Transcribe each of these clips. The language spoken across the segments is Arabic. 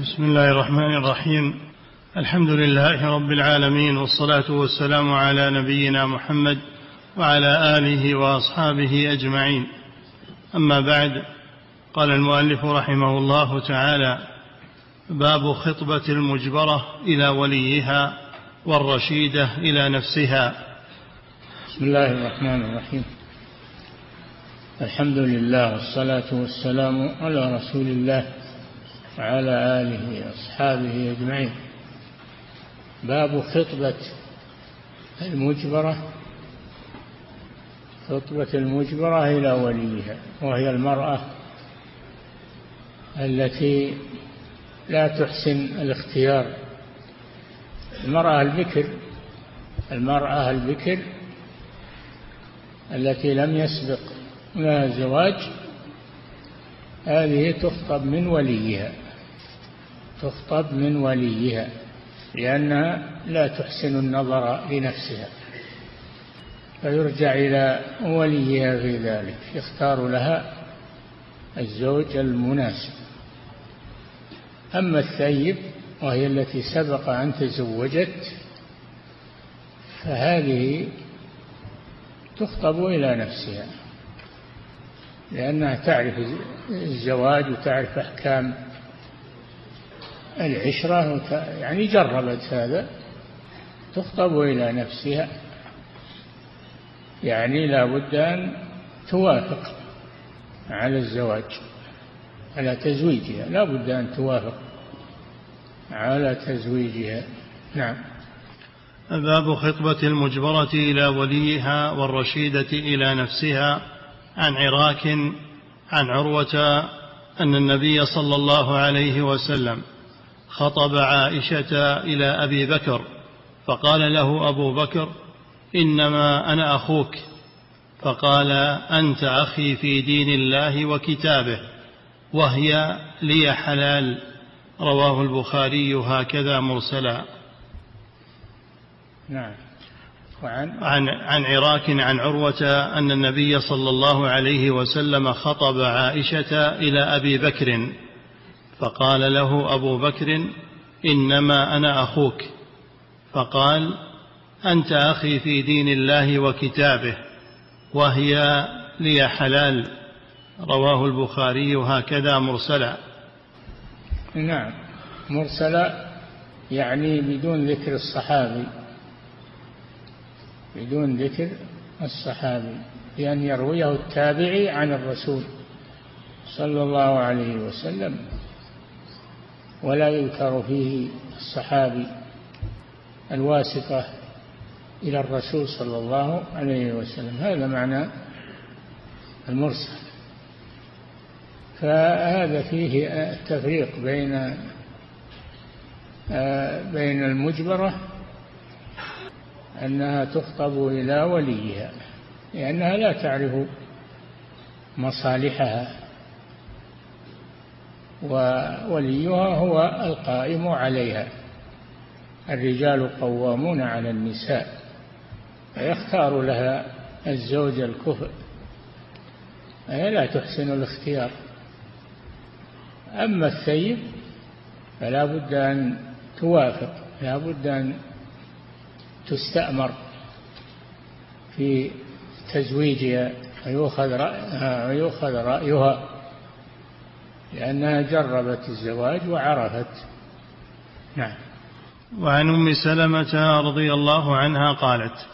بسم الله الرحمن الرحيم الحمد لله رب العالمين والصلاة والسلام على نبينا محمد وعلى آله وأصحابه أجمعين أما بعد قال المؤلف رحمه الله تعالى باب خطبة المجبرة إلى وليها والرشيدة إلى نفسها بسم الله الرحمن الرحيم الحمد لله والصلاة والسلام على رسول الله وعلى آله وأصحابه أجمعين. باب خطبة المجبرة. خطبة المجبرة إلى وليها وهي المرأة التي لا تحسن الاختيار. المرأة البكر المرأة البكر التي لم يسبق لها زواج هذه تخطب من وليها. تخطب من وليها لأنها لا تحسن النظر لنفسها. فيرجع إلى وليها في ذلك يختار لها الزوج المناسب. أما الثيب وهي التي سبق أن تزوجت فهذه تخطب إلى نفسها لأنها تعرف الزواج وتعرف أحكام العشرة يعني جربت هذا تخطب إلى نفسها. يعني لا بد أن توافق على الزواج على تزويجها. لا بد أن توافق على تزويجها. نعم. باب خطبة المجبرة إلى وليها والرشيدة إلى نفسها عن عراك عن عروة أن النبي صلى الله عليه وسلم خطب عائشة إلى أبي بكر فقال له أبو بكر إنما أنا أخوك. فقال أنت أخي في دين الله وكتابه وهي لي حلال. رواه البخاري هكذا مرسلا. نعم. وعن؟ عن عن عراك عن عروة أن النبي صلى الله عليه وسلم خطب عائشة إلى أبي بكر. فقال له أبو بكر إنما أنا أخوك. فقال أنت أخي في دين الله وكتابه وهي لي حلال. رواه البخاري هكذا مرسلا. نعم. مرسلا يعني بدون ذكر الصحابي. بدون ذكر الصحابي. لأن يرويه التابعي عن الرسول صلى الله عليه وسلم. ولا يذكر فيه الصحابي الواسطة إلى الرسول صلى الله عليه وسلم. هذا معنى المرسل. فهذا فيه التفريق بين بين المجبرة أنها تخطب إلى وليها لأنها لا تعرف مصالحها. ووليها هو القائم عليها. الرجال قوامون على النساء فيختار لها الزوج الكفء هي لا تحسن الاختيار. أما الثيب فلا بد أن توافق لا بد أن تستأمر في تزويجها ويؤخذ رأيها, لأنها جربت الزواج وعرفت. نعم. وعن أم سلمة رضي الله عنها قالت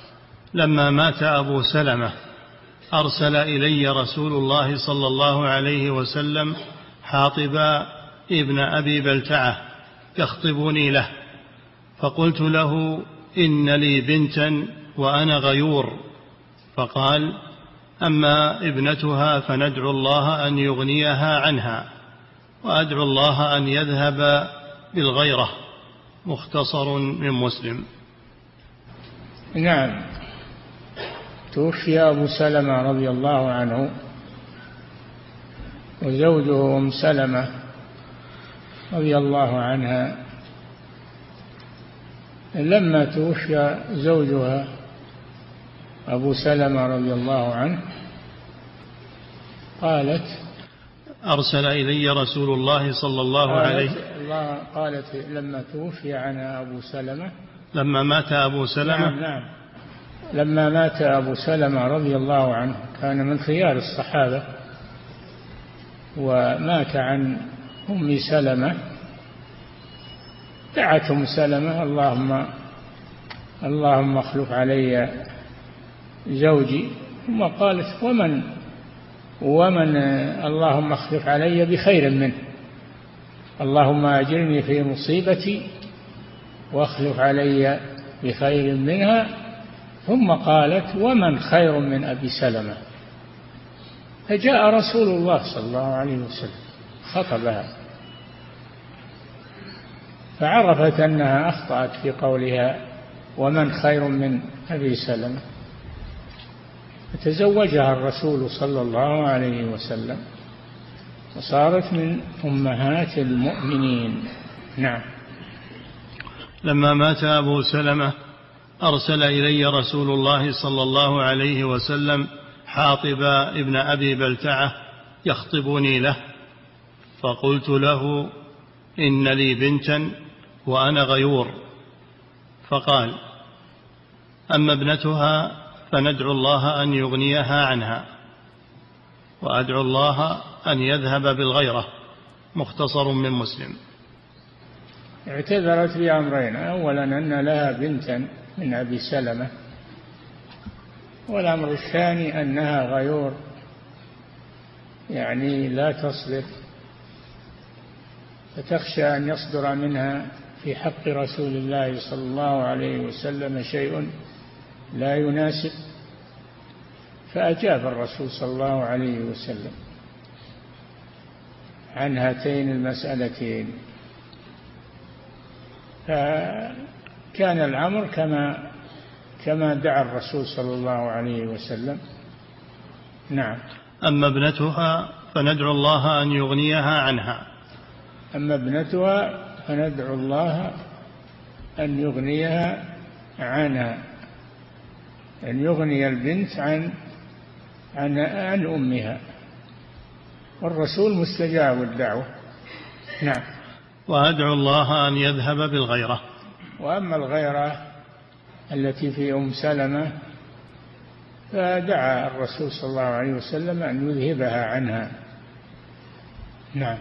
لما مات أبو سلمة أرسل إلي رسول الله صلى الله عليه وسلم حاطب ابن أبي بلتعة يخطبني له فقلت له إن لي بنتا وأنا غيور. فقال أما ابنتها فندعو الله أن يغنيها عنها. وأدعو الله أن يذهب بالغيرة مختصر من مسلم. نعم. توفي أبو سلمة رضي الله عنه وزوجه أم سلمة رضي الله عنها. لما توفي زوجها أبو سلمة رضي الله عنه قالت أرسل إلي رسول الله صلى الله عليه الله قالت لما توفي عن أبو سلمة. لما مات أبو سلمة. نعم نعم. لما مات أبو سلمة رضي الله عنه كان من خيار الصحابة ومات عن أم سلمة. دعت أم سلمة اللهم اللهم اخلف علي زوجي. ثم قالت ومن ومن اللهم اخلف علي بخير منه. اللهم أجرني في مصيبتي واخلف علي بخير منها. ثم قالت ومن خير من أبي سلمة؟ فجاء رسول الله صلى الله عليه وسلم خطبها فعرفت أنها أخطأت في قولها ومن خير من أبي سلمة. فتزوجها الرسول صلى الله عليه وسلم وصارت من أمهات المؤمنين. نعم. لما مات أبو سلمة أرسل إلي رسول الله صلى الله عليه وسلم حاطب ابن أبي بلتعة يخطبني له فقلت له إن لي بنتا وأنا غيور. فقال أما ابنتها فندعو الله أن يغنيها عنها وأدعو الله أن يذهب بالغيرة مختصر من مسلم. اعتذرت بامرين اولا أن لها بنتا من أبي سلمة والأمر الثاني أنها غيور يعني لا تصبر فتخشى أن يصدر منها في حق رسول الله صلى الله عليه وسلم شيء لا يناسب. فأجاب الرسول صلى الله عليه وسلم عن هاتين المسألتين. فكان الأمر كما كما دعا الرسول صلى الله عليه وسلم. نعم. أما ابنتها فندعو الله أن يغنيها عنها. أما ابنتها فندعو الله أن يغنيها عنها. أن يغني البنت عن عن عن أمها. والرسول مستجاب الدعوة نعم. وأدعو الله أن يذهب بالغيرة. وأما الغيرة التي في أم سلمة فدعا الرسول صلى الله عليه وسلم أن يذهبها عنها. نعم.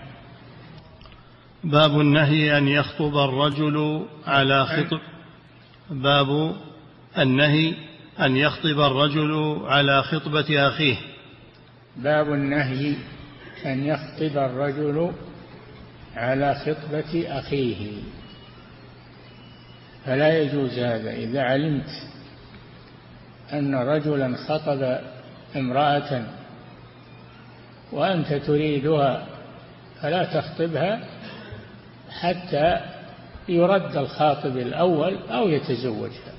باب النهي أن يخطب الرجل على خطب. باب النهي أن يخطب الرجل على خطبة أخيه. باب النهي أن يخطب الرجل على خطبة أخيه. فلا يجوز هذا إذا علمت أن رجلا خطب امرأة وأنت تريدها فلا تخطبها حتى يرد الخاطب الأول أو يتزوجها.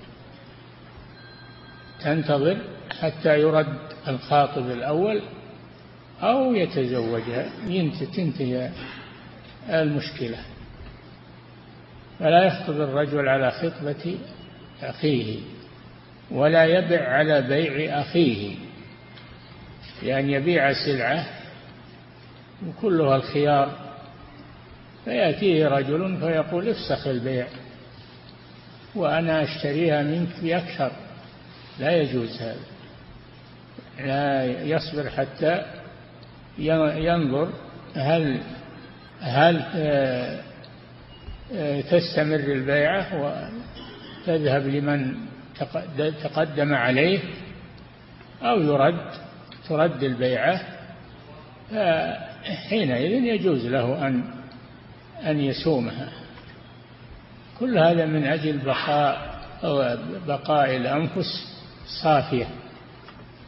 تنتظر حتى يرد الخاطب الأول أو يتزوجها تنتهي المشكلة. فلا يخطب الرجل على خطبة أخيه ولا يبع على بيع أخيه. لأن يبيع سلعة وكلها الخيار فيأتيه رجل فيقول افسخ البيع وأنا أشتريها منك بأكثر. لا يجوز هذا. لا يصبر حتى ينظر هل هل آه، تستمر البيعة وتذهب لمن تقدم عليه أو يرد ترد البيعة. حينئذ يجوز له أن أن يسومها. كل هذا من أجل بقاء بقاء الأنفس. صافية.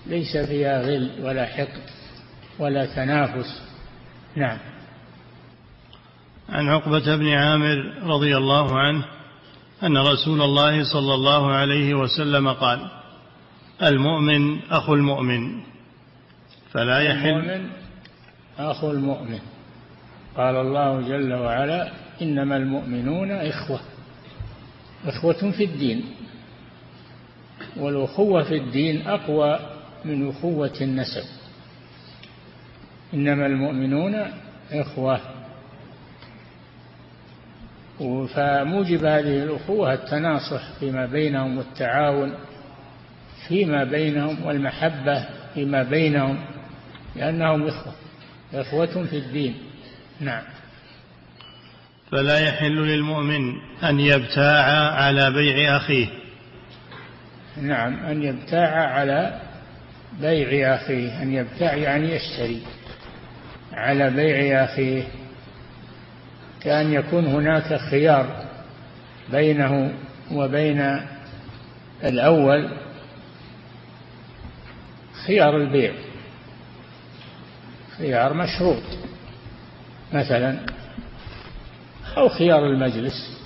ليس فيها غل ولا حقد ولا تنافس. نعم. عن عقبة بن عامر رضي الله عنه أن رسول الله صلى الله عليه وسلم قال المؤمن أخو المؤمن فلا يحل. المؤمن أخو المؤمن. قال الله جل وعلا إنما المؤمنون إخوة إخوة في الدين. والأخوة في الدين أقوى من أخوة النسب. إنما المؤمنون إخوة. فموجب هذه الأخوة التناصح فيما بينهم والتعاون فيما بينهم والمحبة فيما بينهم لأنهم إخوة إخوة في الدين. نعم. فلا يحل للمؤمن أن يبتاع على بيع أخيه. نعم أن يبتاع على بيع أخيه أن يبتاع يعني يشتري على بيع أخيه كأن يكون هناك خيار بينه وبين الأول خيار البيع خيار مشروط مثلا أو خيار المجلس.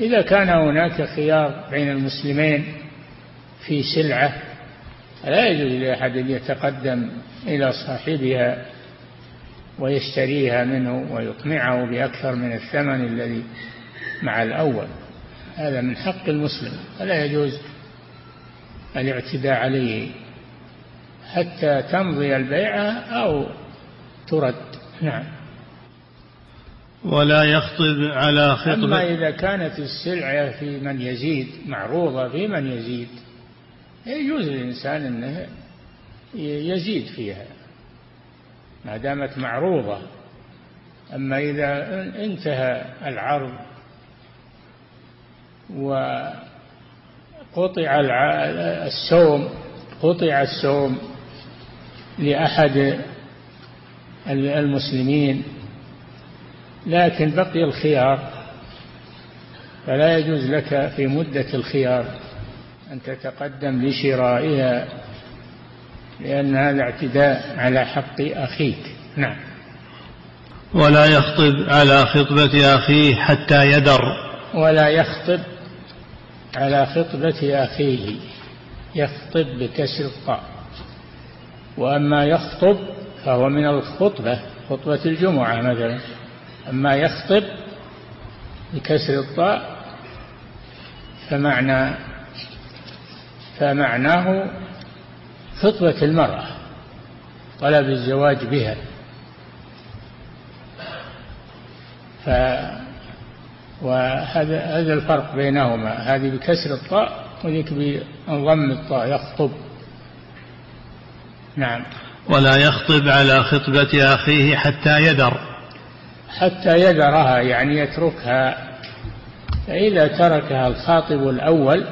فإذا كان هناك خيار بين المسلمين في سلعة لا يجوز لأحد أن يتقدم إلى صاحبها ويشتريها منه ويقنعه بأكثر من الثمن الذي مع الأول. هذا من حق المسلم. فلا يجوز الاعتداء عليه حتى تمضي البيعة أو ترد. نعم. ولا يخطب على خطبة. أما إذا كانت السلعة في من يزيد معروضة في من يزيد يجوز للإنسان أنه يزيد فيها ما دامت معروضة. أما إذا انتهى العرض وقطع السوم قطع السوم لأحد المسلمين لكن بقي الخيار. فلا يجوز لك في مدة الخيار أن تتقدم لشرائها لأن هذا اعتداء على حق أخيك. نعم. ولا يخطب على خطبة أخيه حتى يدر. ولا يخطب على خطبة أخيه. يخطب بكسر الطاء وأما يخطب فهو من الخطبة خطبة الجمعة مثلا. أما يخطب بكسر الطاء فمعنى فمعناه خطبة المرأة طلب الزواج بها. ف وهذا هذا الفرق بينهما هذه بكسر الطاء وذيك بضم الطاء يخطب. نعم. ولا يخطب على خطبة أخيه حتى يدر. حتى يدرها يعني يتركها. فإذا تركها الخاطب الأول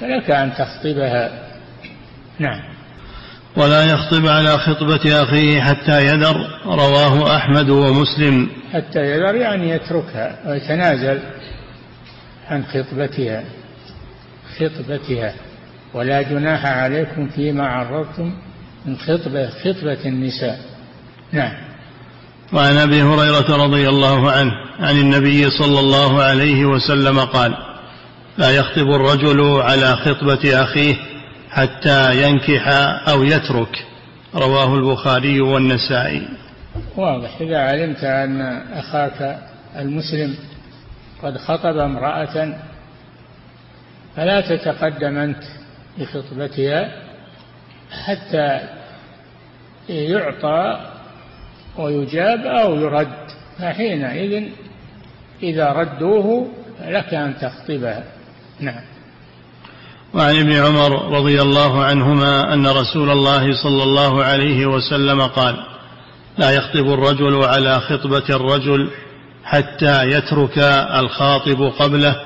فلك أن تخطبها. نعم. ولا يخطب على خطبة أخيه حتى يدر رواه أحمد ومسلم. حتى يدر يعني يتركها ويتنازل عن خطبتها خطبتها. ولا جناح عليكم فيما عرضتم من خطبة خطبة النساء. نعم. وعن أبي هريرة رضي الله عنه عن النبي صلى الله عليه وسلم قال لا يخطب الرجل على خطبة أخيه حتى ينكح أو يترك. رواه البخاري والنسائي. واضح. إذا علمت أن أخاك المسلم قد خطب امرأة فلا تتقدم أنت بخطبتها حتى يعطى ويجاب أو يرد. فحينئذ إذا ردوه لك أن تخطبها نعم. وعن ابن عمر رضي الله عنهما أن رسول الله صلى الله عليه وسلم قال لا يخطب الرجل على خطبة الرجل حتى يترك الخاطب قبله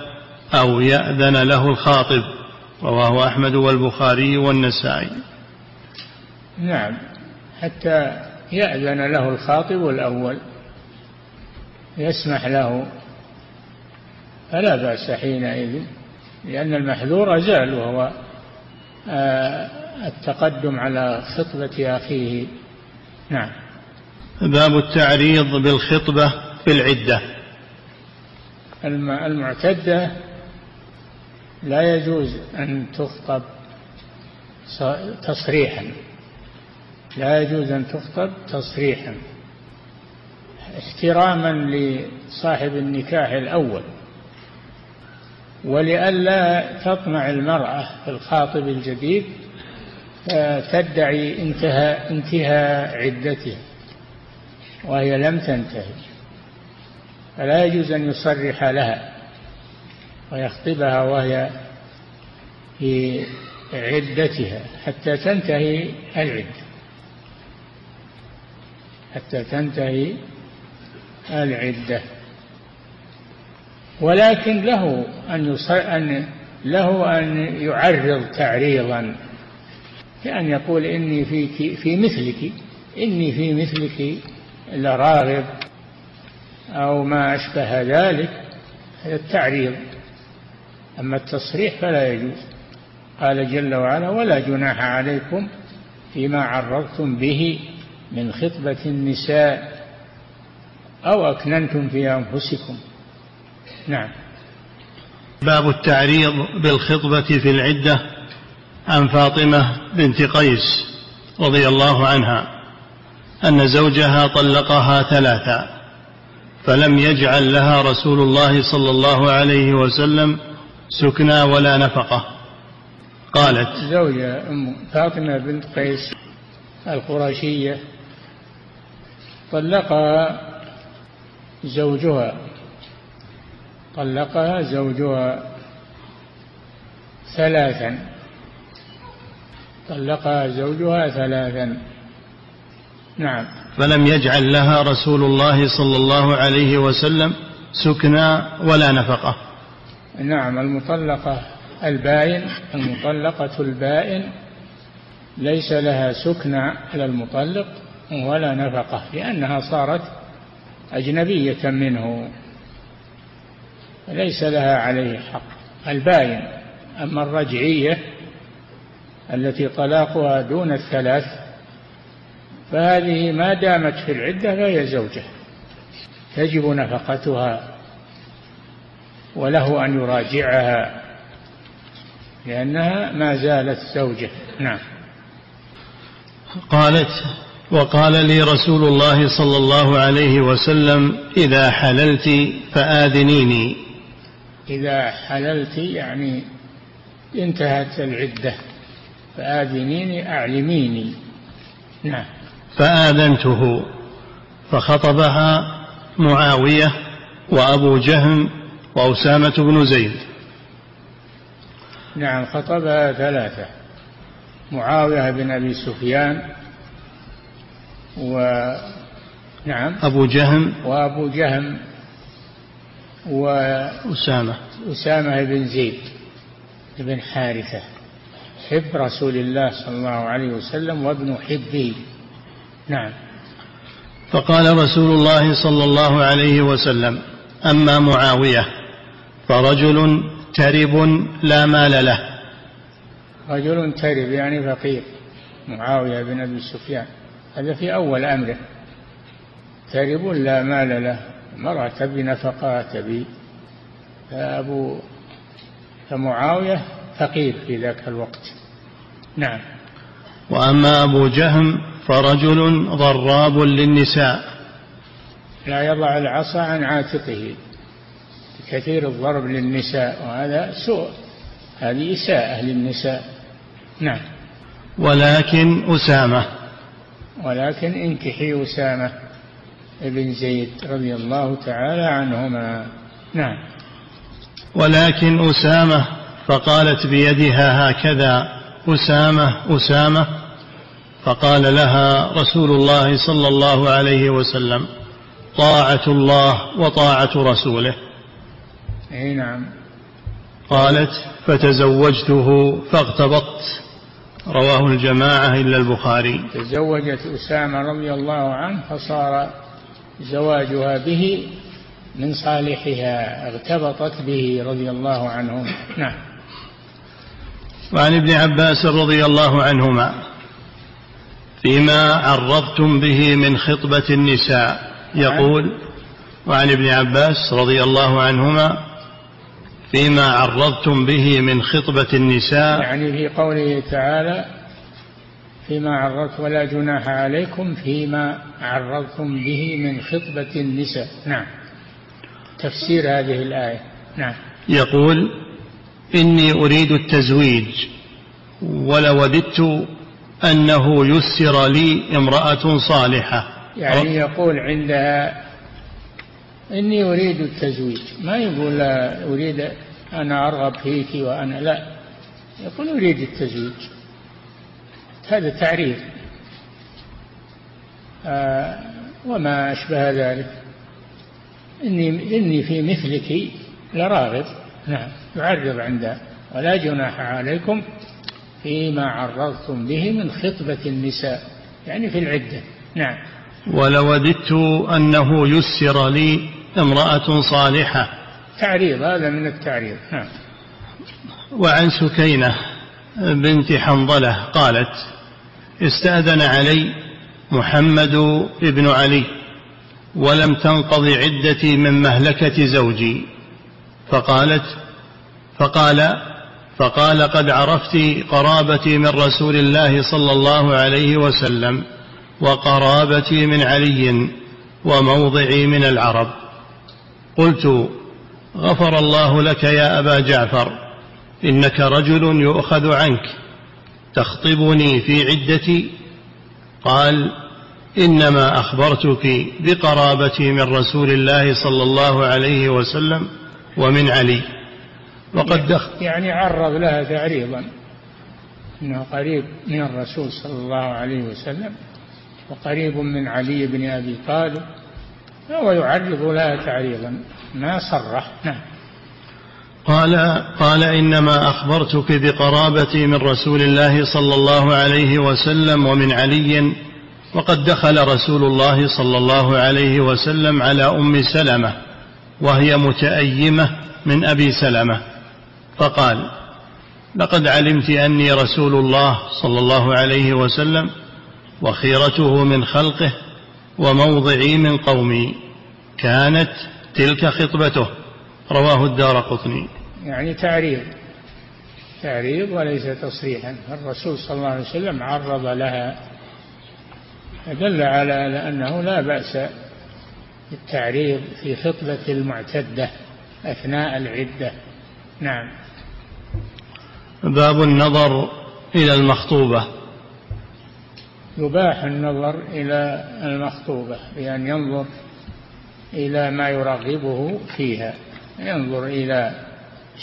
أو يأذن له الخاطب. رواه أحمد والبخاري والنسائي. نعم. حتى يأذن له الخاطب الأول. يسمح له. فلا بأس حينئذ لأن المحذور زال وهو آه، التقدم على خطبة أخيه. نعم. باب التعريض بالخطبة في العدة. المعتدة لا يجوز أن تخطب تصريحا. لا يجوز أن تخطب تصريحا احتراما لصاحب النكاح الأول ولئلا تطمع المرأة في الخاطب الجديد تدعي انتهاء انتهاء عدتها وهي لم تنتهي. فلا يجوز أن يصرح لها ويخطبها وهي في عدتها حتى تنتهي العدة. حتى تنتهي العدة. ولكن له أن, أن له أن يعرض تعريضا كأن يقول إني فيك في مثلك إني في مثلك لراغب أو ما أشبه ذلك هذا التعريض. أما التصريح فلا يجوز. قال جل وعلا ولا جناح عليكم فيما عرضتم به من خطبة النساء أو أكننتم في أنفسكم. نعم. باب التعريض بالخطبة في العدة عن فاطمة بنت قيس رضي الله عنها أن زوجها طلقها ثلاثا فلم يجعل لها رسول الله صلى الله عليه وسلم سكنى ولا نفقة. قالت زوجة أم فاطمة بنت قيس القرشية طلقها زوجها. طلقها زوجها ثلاثا. طلقها زوجها ثلاثا. نعم. فلم يجعل لها رسول الله صلى الله عليه وسلم سكنى ولا نفقة. نعم المطلقة البائن المطلقة البائن ليس لها سكنى على المطلق. ولا نفقة لأنها صارت أجنبية منه. ليس لها عليه حق. الباين أما الرجعية التي طلاقها دون الثلاث فهذه ما دامت في العدة فهي زوجة. تجب نفقتها وله أن يراجعها لأنها ما زالت زوجة. نعم. قالت وقال لي رسول الله صلى الله عليه وسلم إذا حللت فآذنيني. إذا حللت يعني انتهت العدة. فآذنيني أعلميني. نعم. فآذنته. فخطبها معاوية وأبو جهم وأسامة بن زيد. نعم خطبها ثلاثة. معاوية بن أبي سفيان و نعم. أبو جهم. وأبو جهم وأسامة أسامة بن زيد بن حارثة. حب رسول الله صلى الله عليه وسلم وابن حبه. نعم. فقال رسول الله صلى الله عليه وسلم أما معاوية فرجل ترب لا مال له. رجل ترب يعني فقير. معاوية بن أبي سفيان. هذا في أول أمره. ترب لا مال له مرأة تبي نفقة تبي فأبو فمعاوية فقير في ذاك الوقت. نعم. وأما أبو جهم فرجل ضراب للنساء. لا يضع العصا عن عاتقه. كثير الضرب للنساء وهذا سوء. هذه إساءة للنساء. نعم. ولكن أسامة ولكن انكحي أسامة ابن زيد رضي الله تعالى عنهما. نعم. ولكن أسامة فقالت بيدها هكذا. أسامة أسامة فقال لها رسول الله صلى الله عليه وسلم طاعة الله وطاعة رسوله. إي نعم. قالت فتزوجته فاغتبطت. رواه الجماعة إلا البخاري. تزوجت أسامة رضي الله عنه فصار زواجها به من صالحها اغتبطت به رضي الله عنهم. نعم. وعن ابن عباس رضي الله عنهما فيما عرضتم به من خطبة النساء يقول وعن ابن عباس رضي الله عنهما فيما عرضتم به من خطبة النساء. يعني في قوله تعالى فيما عرضت ولا جناح عليكم فيما عرضتم به من خطبة النساء. نعم. تفسير هذه الآية. نعم. يقول إني أريد التزويج ولوددت أنه يسر لي امرأة صالحة. يعني يقول عندها إني أريد التزويج. ما يقول لا أريد أنا أرغب فيك وأنا لا. يقول أريد التزويج. هذا تعريف. آه وما أشبه ذلك. إني إني في مثلك لراغب نعم يعرض عنده ولا جناح عليكم فيما عرضتم به من خطبة النساء يعني في العدة. نعم. ولوددت أنه يسر لي امرأة صالحة. تعريض هذا من التعريض نعم وعن سكينة بنت حنظلة قالت استأذن علي محمد بن علي ولم تنقض عدتي من مهلكة زوجي. فقالت فقال فقال قد عرفت قرابتي من رسول الله صلى الله عليه وسلم وقرابتي من علي وموضعي من العرب. قلت غفر الله لك يا أبا جعفر إنك رجل يؤخذ عنك تخطبني في عدتي؟ قال إنما أخبرتك بقرابتي من رسول الله صلى الله عليه وسلم ومن علي. وقد دخل يعني عرض لها تعريضا إنه قريب من الرسول صلى الله عليه وسلم وقريب من علي بن أبي طالب فهو يعرض لها تعريضا ما صرح نعم. قال قال إنما أخبرتك بقرابتي من رسول الله صلى الله عليه وسلم ومن علي وقد دخل رسول الله صلى الله عليه وسلم على أم سلمة وهي متأيمة من أبي سلمة. فقال لقد علمت أني رسول الله صلى الله عليه وسلم وخيرته من خلقه وموضعي من قومي كانت تلك خطبته. رواه الدار قطني. يعني تعريض. تعريض وليس تصريحا. الرسول صلى الله عليه وسلم عرض لها. دل على أنه لا بأس بالتعريض في خطبة المعتدة أثناء العدة. نعم. باب النظر إلى المخطوبة. يباح النظر إلى المخطوبة بأن ينظر إلى ما يرغبه فيها ينظر إلى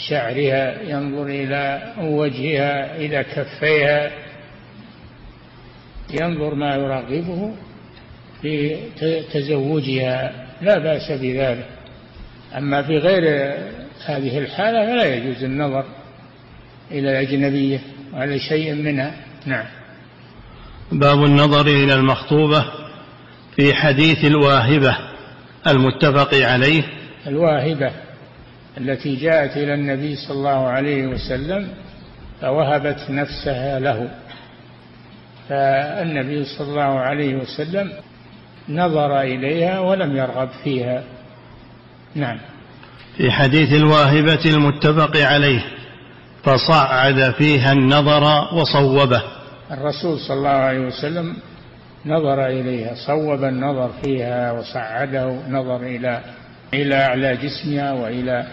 شعرها ينظر إلى وجهها إلى كفيها ينظر ما يرغبه في تزوجها لا بأس بذلك. أما في غير هذه الحالة فلا يجوز النظر إلى الأجنبية وعلى شيء منها. نعم. باب النظر إلى المخطوبة في حديث الواهبة المتفق عليه. الواهبة التي جاءت إلى النبي صلى الله عليه وسلم فوهبت نفسها له. فالنبي صلى الله عليه وسلم نظر إليها ولم يرغب فيها. نعم. في حديث الواهبة المتفق عليه فصعد فيها النظر وصوبه. الرسول صلى الله عليه وسلم نظر إليها صوب النظر فيها وصعده نظر إلى إلى أعلى جسمها وإلى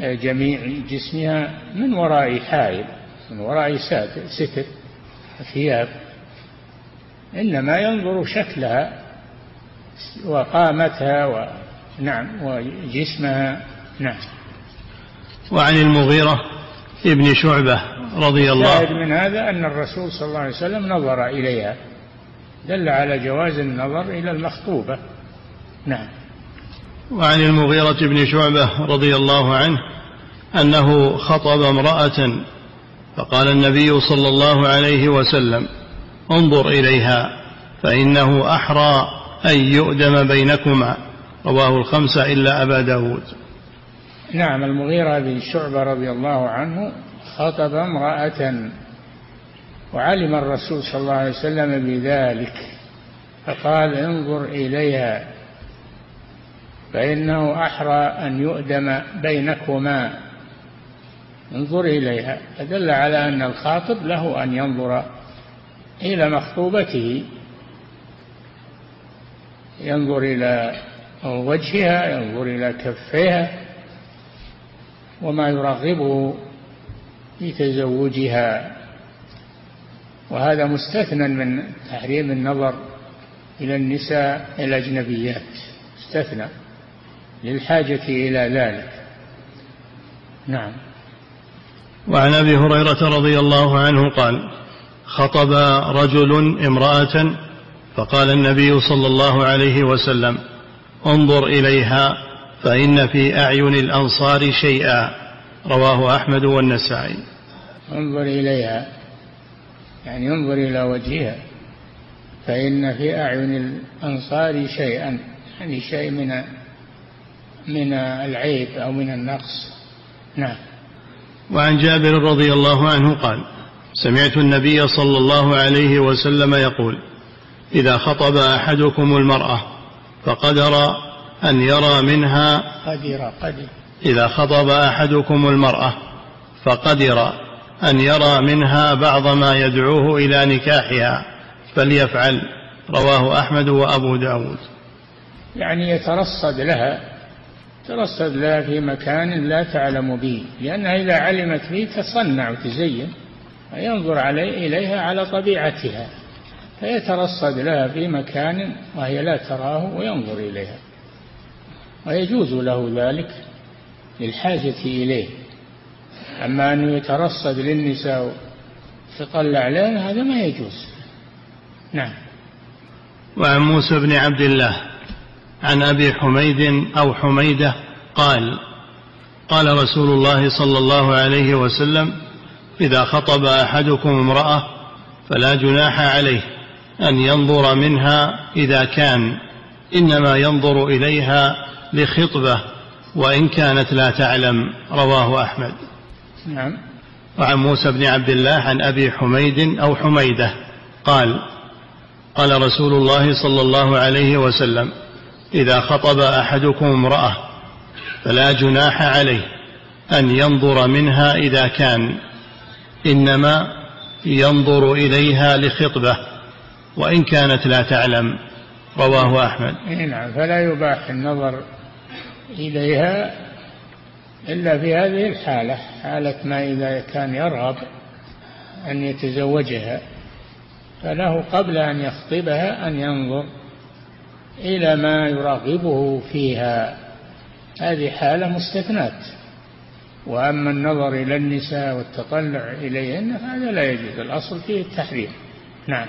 جميع جسمها من وراء حائل من وراء ستر ثياب. إنما ينظر شكلها وقامتها ونعم وجسمها نعم. وعن المغيرة ابن شعبة رضي الله من هذا أن الرسول صلى الله عليه وسلم نظر إليها دل على جواز النظر إلى المخطوبة. نعم. وعن المغيرة بن شعبة رضي الله عنه أنه خطب امرأة فقال النبي صلى الله عليه وسلم انظر إليها فإنه أحرى أن يؤدم بينكما. رواه الخمسة إلا أبا داود. نعم المغيرة بن شعبة رضي الله عنه خطب امرأة وعلم الرسول صلى الله عليه وسلم بذلك فقال انظر إليها فإنه أحرى أن يؤدم بينكما. انظر إليها فدل على أن الخاطب له أن ينظر إلى مخطوبته. ينظر إلى وجهها ينظر إلى كفيها وما يرغبه في تزوجها. وهذا مستثنى من تحريم النظر إلى النساء الأجنبيات. استثنى للحاجة إلى ذلك. نعم. وعن أبي هريرة رضي الله عنه قال خطب رجل امرأة فقال النبي صلى الله عليه وسلم انظر إليها. فإن في أعين الأنصار شيئا. رواه أحمد والنسائي. انظر إليها. يعني انظر إلى وجهها. فإن في أعين الأنصار شيئا. يعني شيء من من العيب أو من النقص. نعم. وعن جابر رضي الله عنه قال سمعت النبي صلى الله عليه وسلم يقول إذا خطب أحدكم المرأة فقدر أن يرى منها قدر قدر. إذا خطب أحدكم المرأة فقدر أن يرى منها بعض ما يدعوه إلى نكاحها فليفعل. رواه أحمد وأبو داود. يعني يترصد لها ترصد لها في مكان لا تعلم به لأنها إذا علمت به تصنع وتزين وينظر علي إليها على طبيعتها فيترصد لها في مكان وهي لا تراه وينظر إليها. ويجوز له ذلك للحاجة إليه. أما أنه يترصد للنساء تطلع لهم هذا ما يجوز. نعم. وعن موسى بن عبد الله عن أبي حميد أو حميدة قال قال رسول الله صلى الله عليه وسلم إذا خطب أحدكم امرأة فلا جناح عليه أن ينظر منها إذا كان إنما ينظر إليها لخطبه وإن كانت لا تعلم رواه أحمد. نعم. وعن موسى بن عبد الله عن أبي حميد أو حميدة قال قال رسول الله صلى الله عليه وسلم إذا خطب أحدكم امرأة فلا جناح عليه أن ينظر منها إذا كان إنما ينظر إليها لخطبة وإن كانت لا تعلم رواه أحمد. نعم فلا يباح النظر إليها إلا في هذه الحالة حالة ما إذا كان يرغب أن يتزوجها فله قبل أن يخطبها أن ينظر إلى ما يرغبه فيها. هذه حالة مستثنات وأما النظر إلى النساء والتطلع إليهن فهذا لا يجوز الأصل فيه التحريم. نعم.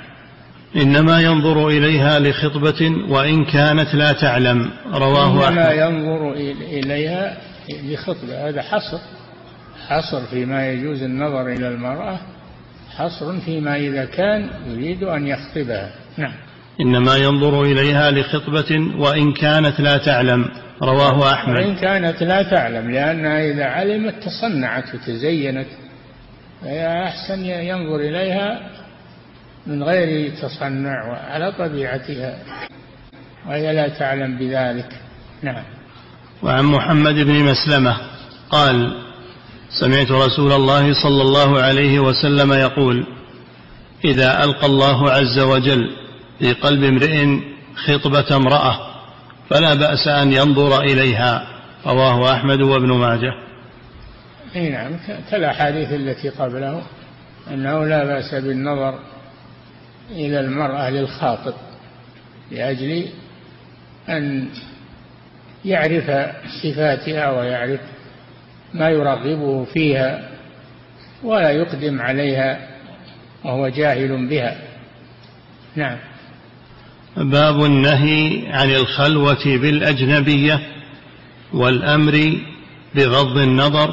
إنما ينظر إليها لخطبة وإن كانت لا تعلم. رواه إنما أحمد. ينظر إليها لخطبة. هذا حصر. حصر فيما يجوز النظر إلى المرأة. حصر فيما إذا كان يريد أن يخطبها. نعم. إنما ينظر إليها لخطبة وإن كانت لا تعلم. رواه أحمد. وإن كانت لا تعلم لأنها إذا علمت تصنعت وتزينت فهي أحسن ينظر إليها من غير تصنع على طبيعتها وهي لا تعلم بذلك. نعم. وعن محمد بن مسلمة قال سمعت رسول الله صلى الله عليه وسلم يقول إذا ألقى الله عز وجل في قلب امرئ خطبة امرأة فلا بأس أن ينظر إليها رواه أحمد وابن ماجه. نعم كالاحاديث التي قبله إنه لا بأس بالنظر إلى المرأة للخاطب لأجل أن يعرف صفاتها ويعرف ما يرغبه فيها ولا يقدم عليها وهو جاهل بها. نعم. باب النهي عن الخلوة بالأجنبية والأمر بغض النظر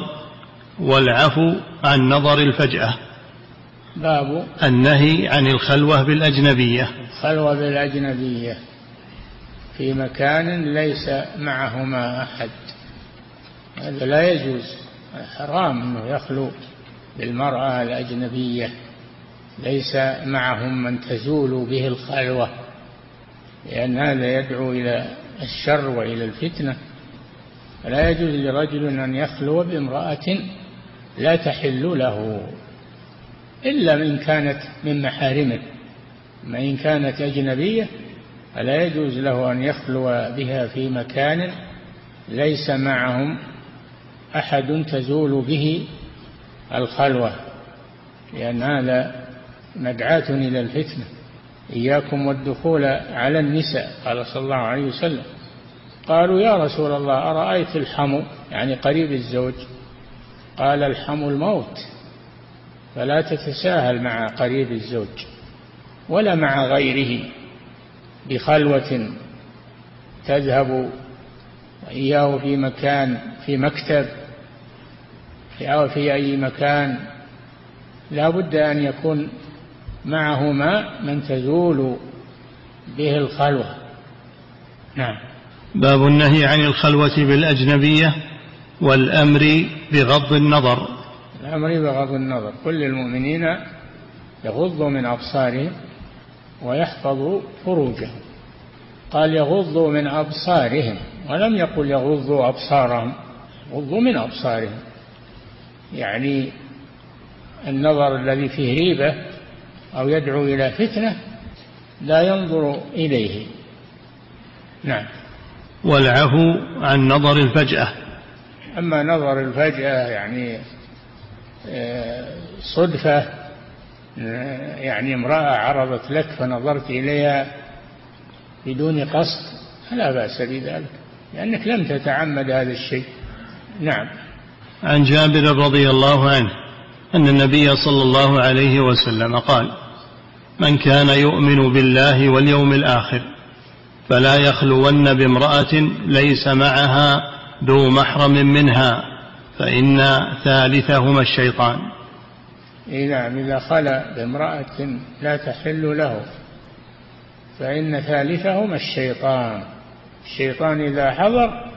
والعفو عن نظر الفجأة. باب النهي عن الخلوة بالأجنبية. الخلوة بالأجنبية في مكان ليس معهما أحد. هذا لا يجوز حرام أنه يخلو بالمرأة الأجنبية. ليس معهم من تزول به الخلوة لأن هذا يدعو إلى الشر وإلى الفتنة. فلا يجوز لرجل أن يخلو بامرأة لا تحل له. إلا من كانت من محارمه. ما إن كانت أجنبية فلا يجوز له أن يخلو بها في مكان ليس معهم أحد تزول به الخلوة لأن هذا مدعاة إلى الفتنة. إياكم والدخول على النساء قال صلى الله عليه وسلم. قالوا يا رسول الله أرأيت الحمو؟ يعني قريب الزوج. قال الحمو الموت. فلا تتساهل مع قريب الزوج ولا مع غيره بخلوة تذهب إياه في مكان في مكتب أو في أي مكان. لا بد أن يكون معهما من تزول به الخلوة. نعم. باب النهي عن الخلوة بالأجنبية والأمر بغض النظر. الأمر بغض النظر. كل المؤمنين يغضوا من أبصارهم ويحفظوا فروجهم. قال يغضوا من أبصارهم ولم يقل يغضوا أبصارهم يغضوا من أبصارهم. يعني النظر الذي فيه ريبة أو يدعو إلى فتنة لا ينظر إليه. نعم. والعفو عن نظر الفجأة. أما نظر الفجأة يعني صدفة يعني امرأة عرضت لك فنظرت إليها بدون قصد فلا بأس بذلك لأنك لم تتعمد هذا الشيء. نعم. عن جابر رضي الله عنه أن النبي صلى الله عليه وسلم قال من كان يؤمن بالله واليوم الآخر فلا يخلون بامرأة ليس معها ذو محرم منها. فإن ثالثهما الشيطان. إيه نعم إذا خلا بامرأة لا تحل له فإن ثالثهما الشيطان. الشيطان إذا حضر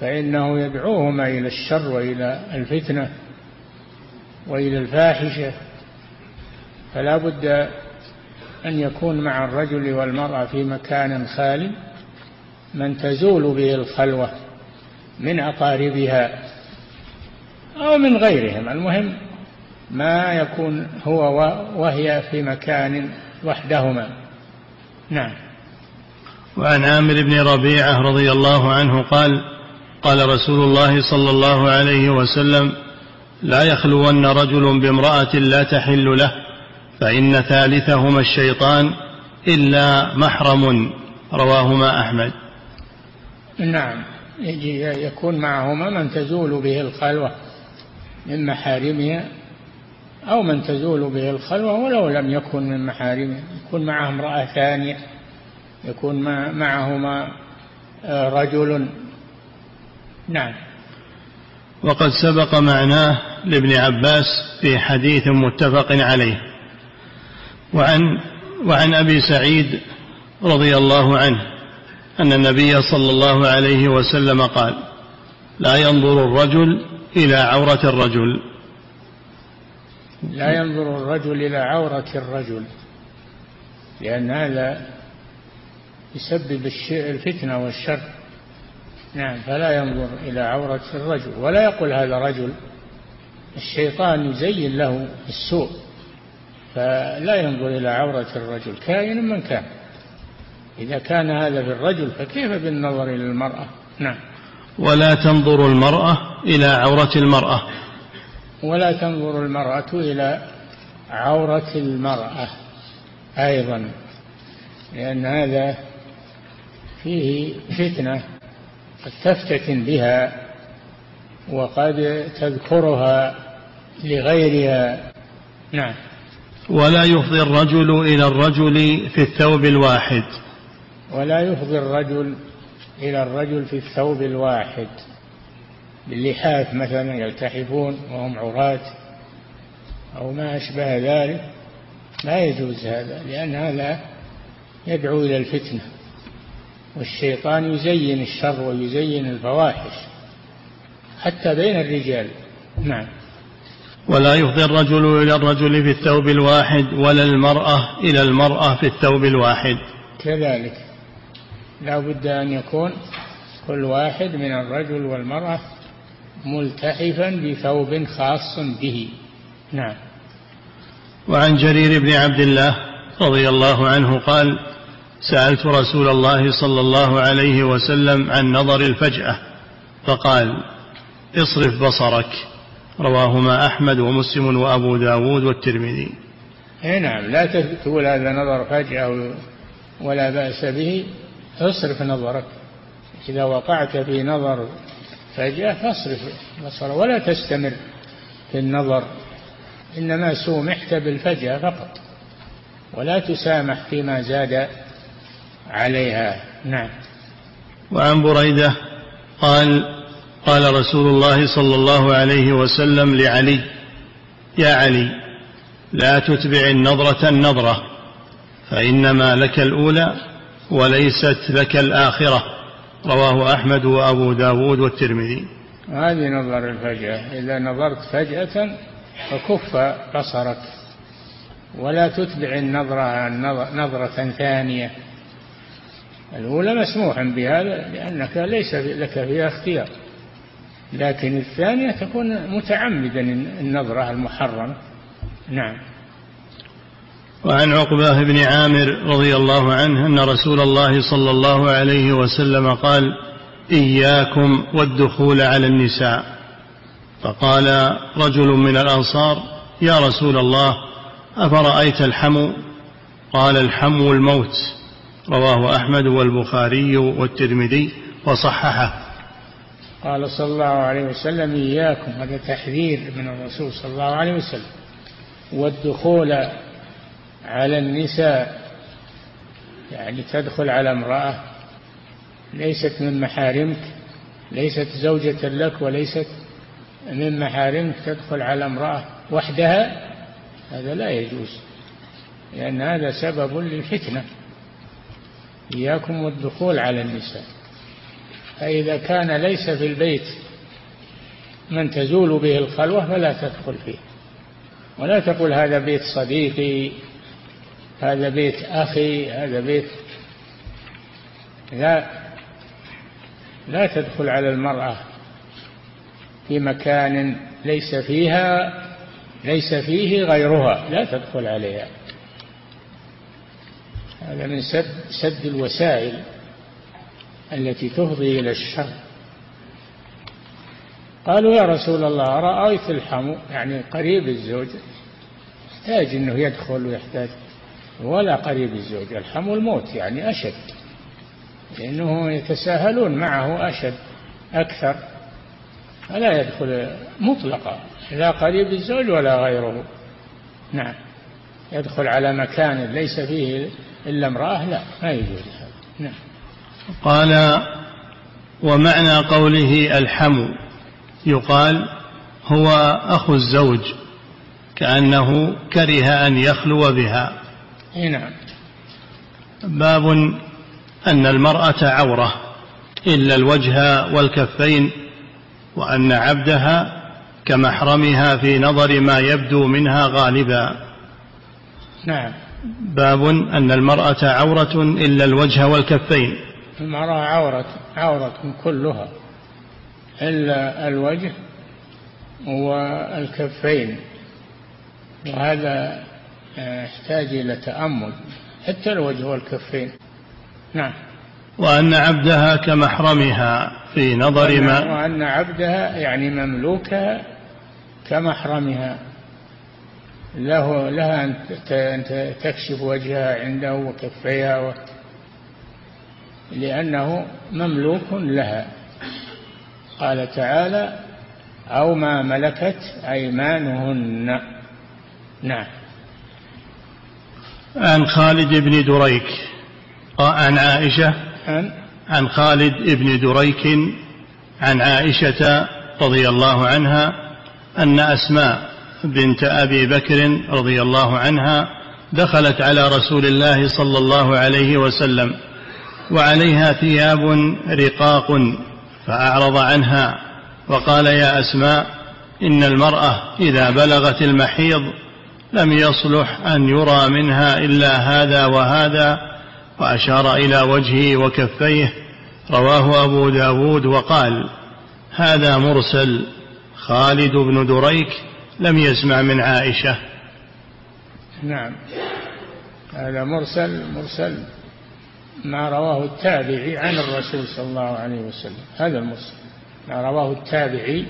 فإنه يدعوهما إلى الشر وإلى الفتنة وإلى الفاحشة. فلا بد أن يكون مع الرجل والمرأة في مكان خال من تزول به الخلوة من أقاربها. أو من غيرهم. المهم ما يكون هو وهي في مكان وحدهما. نعم. وعن عامر بن ربيعة رضي الله عنه قال قال رسول الله صلى الله عليه وسلم لا يخلون رجل بامرأة لا تحل له فإن ثالثهما الشيطان إلا محرم. رواهما أحمد. نعم. يجي يكون معهما من تزول به الخلوة. من محارمها أو من تزول به الخلوة ولو لم يكن من محارمها يكون معه امرأة ثانية يكون معهما آه، رجل. نعم. وقد سبق معناه لابن عباس في حديث متفق عليه. وعن وعن أبي سعيد رضي الله عنه أن النبي صلى الله عليه وسلم قال لا ينظر الرجل إلى عورة الرجل. لا ينظر الرجل إلى عورة الرجل لأن هذا يسبب الفتنة والشر. نعم فلا ينظر إلى عورة الرجل ولا يقول هذا رجل. الشيطان يزين له السوء فلا ينظر إلى عورة الرجل كائن من كان. إذا كان هذا بالرجل فكيف بالنظر إلى المرأة؟ نعم. ولا تنظر المرأة إلى عورة المرأة. ولا تنظر المرأة إلى عورة المرأة أيضا لأن هذا فيه فتنة قد تفتتن بها وقد تذكرها لغيرها. نعم. ولا يفضي الرجل إلى الرجل في الثوب الواحد. ولا يفضي الرجل إلى الرجل في الثوب الواحد باللحاف مثلا يلتحفون وهم عراة أو ما أشبه ذلك. لا يجوز هذا لأن هذا يدعو إلى الفتنة والشيطان يزين الشر ويزين الفواحش حتى بين الرجال. نعم. ولا يفضي الرجل إلى الرجل في الثوب الواحد ولا المرأة إلى المرأة في الثوب الواحد. كذلك. لا بد أن يكون كل واحد من الرجل والمرأة ملتحفا بثوب خاص به. نعم. وعن جرير بن عبد الله رضي الله عنه قال سألت رسول الله صلى الله عليه وسلم عن نظر الفجأة فقال اصرف بصرك. رواهما أحمد ومسلم وأبو داود والترمذي. اي نعم لا تقول هذا نظر فجأة ولا بأس به. اصرف نظرك. إذا وقعت في نظر فجأة فاصرف بصر ولا تستمر في النظر. إنما سومحت بالفجأة فقط ولا تسامح فيما زاد عليها. نعم. وعن بريدة قال قال رسول الله صلى الله عليه وسلم لعلي يا علي لا تتبع النظرة النظرة فإنما لك الأولى وليست لك الآخرة. رواه أحمد وأبو داود والترمذي. هذه نظر الفجأة. إذا نظرت فجأة فكف بصرك. ولا تتبع النظرة نظرة ثانية. الأولى مسموح بهذا لأنك ليس لك فيها اختيار. لكن الثانية تكون متعمدا النظرة المحرمة. نعم. وعن عقبة بن عامر رضي الله عنه أن رسول الله صلى الله عليه وسلم قال إياكم والدخول على النساء. فقال رجل من الأنصار يا رسول الله أفرأيت الحمو؟ قال الحمو الموت. رواه أحمد والبخاري والترمذي وصححه. قال صلى الله عليه وسلم إياكم. هذا تحذير من الرسول صلى الله عليه وسلم. والدخول على النساء يعني تدخل على امرأة ليست من محارمك ليست زوجة لك وليست من محارمك تدخل على امرأة وحدها هذا لا يجوز لأن هذا سبب للفتنة. إياكم والدخول على النساء. فإذا كان ليس في البيت من تزول به الخلوة فلا تدخل فيه. ولا تقول هذا بيت صديقي هذا بيت أخي هذا بيت. لا لا تدخل على المرأة في مكان ليس فيها ليس فيه غيرها لا تدخل عليها. هذا من سد, سد الوسائل التي تفضي إلى الشر. قالوا يا رسول الله رأيت الحمو يعني قريب الزوج يحتاج أنه يدخل ويحتاج. ولا قريب الزوج الحمو الموت يعني أشد. لأنه يتساهلون معه أشد أكثر. فلا يدخل مطلقا لا قريب الزوج ولا غيره. نعم. يدخل على مكان ليس فيه إلا امرأة لا ما يجوز هذا. نعم. قال ومعنى قوله الحمو يقال هو أخو الزوج كأنه كره أن يخلو بها. نعم. باب أن المرأة عورة إلا الوجه والكفين وأن عبدها كمحرمها في نظر ما يبدو منها غالبا. نعم. باب أن المرأة عورة إلا الوجه والكفين. المرأة عورة عورة كلها إلا الوجه والكفين وهذا يحتاج إلى تأمل. حتى الوجه والكفين نعم. وأن عبدها كمحرمها في نظر ما وأن عبدها يعني مملوكها كمحرمها. له لها أن تكشف وجهها عنده وكفيها و... لأنه مملوك لها. قال تعالى أو ما ملكت أيمانهن. نعم. عن خالد بن دريك عن عائشة عن؟ عن خالد بن دريك عن عائشة رضي الله عنها أن أسماء بنت أبي بكر رضي الله عنها دخلت على رسول الله صلى الله عليه وسلم وعليها ثياب رقاق فأعرض عنها وقال يا أسماء إن المرأة إذا بلغت المحيض لم يصلح أن يرى منها إلا هذا وهذا وأشار إلى وجهه وكفيه. رواه أبو داود وقال هذا مرسل. خالد بن دريك لم يسمع من عائشة. نعم. هذا مرسل مرسل ما رواه التابعي عن الرسول صلى الله عليه وسلم. هذا المرسل ما رواه التابعي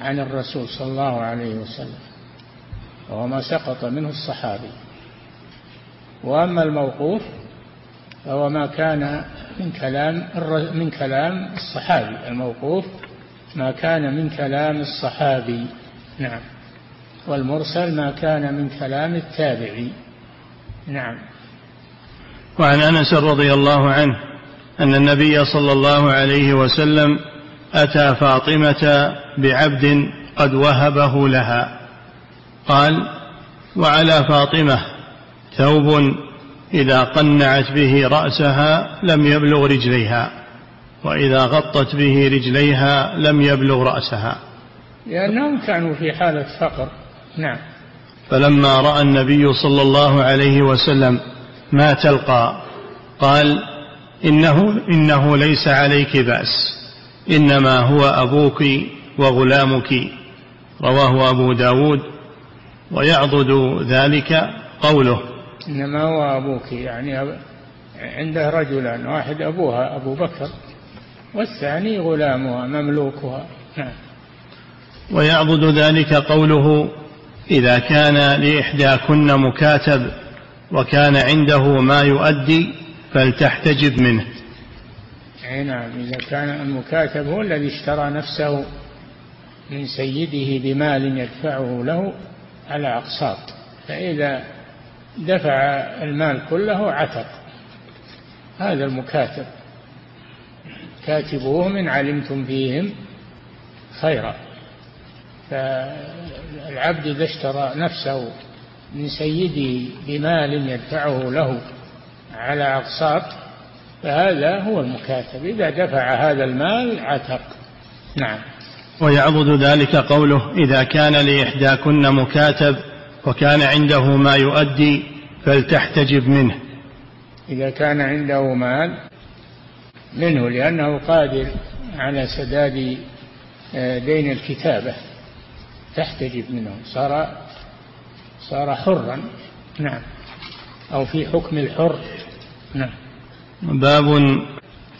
عن الرسول صلى الله عليه وسلم. وهو ما سقط منه الصحابي. وأما الموقوف فهو ما كان من كلام من كلام الصحابي. الموقوف ما كان من كلام الصحابي. نعم. والمرسل ما كان من كلام التابعي. نعم. وعن أنس رضي الله عنه أن النبي صلى الله عليه وسلم أتى فاطمة بعبد قد وهبه لها. قال وعلى فاطمة ثوب إذا قنعت به رأسها لم يبلغ رجليها وإذا غطت به رجليها لم يبلغ رأسها. لأنهم كانوا في حالة فقر. نعم. فلما رأى النبي صلى الله عليه وسلم ما تلقى قال إنه إنه ليس عليك بأس إنما هو أبوك وغلامك. رواه أبو داود ويعضد ذلك قوله. إنما هو أبوك يعني عنده رجلان واحد أبوها أبو بكر والثاني غلامها مملوكها. نعم. ويعبد ذلك قوله إذا كان لإحداكن مكاتب وكان عنده ما يؤدي فلتحتجب منه. نعم إذا كان المكاتب هو الذي اشترى نفسه من سيده بمال يدفعه له على أقساط فإذا دفع المال كله عتق. هذا المكاتب. كاتبوهم إن علمتم فيهم خيرا. فالعبد إذا اشترى نفسه من سيده بمال يدفعه له على أقساط فهذا هو المكاتب. إذا دفع هذا المال عتق. نعم. ويعضد ذلك قوله إذا كان لإحداكن مكاتب وكان عنده ما يؤدي فلتحتجب منه. إذا كان عنده مال منه لأنه قادر على سداد آه، دين الكتابة. تحتجب منه. صار صار حرا. نعم. أو في حكم الحر. نعم. باب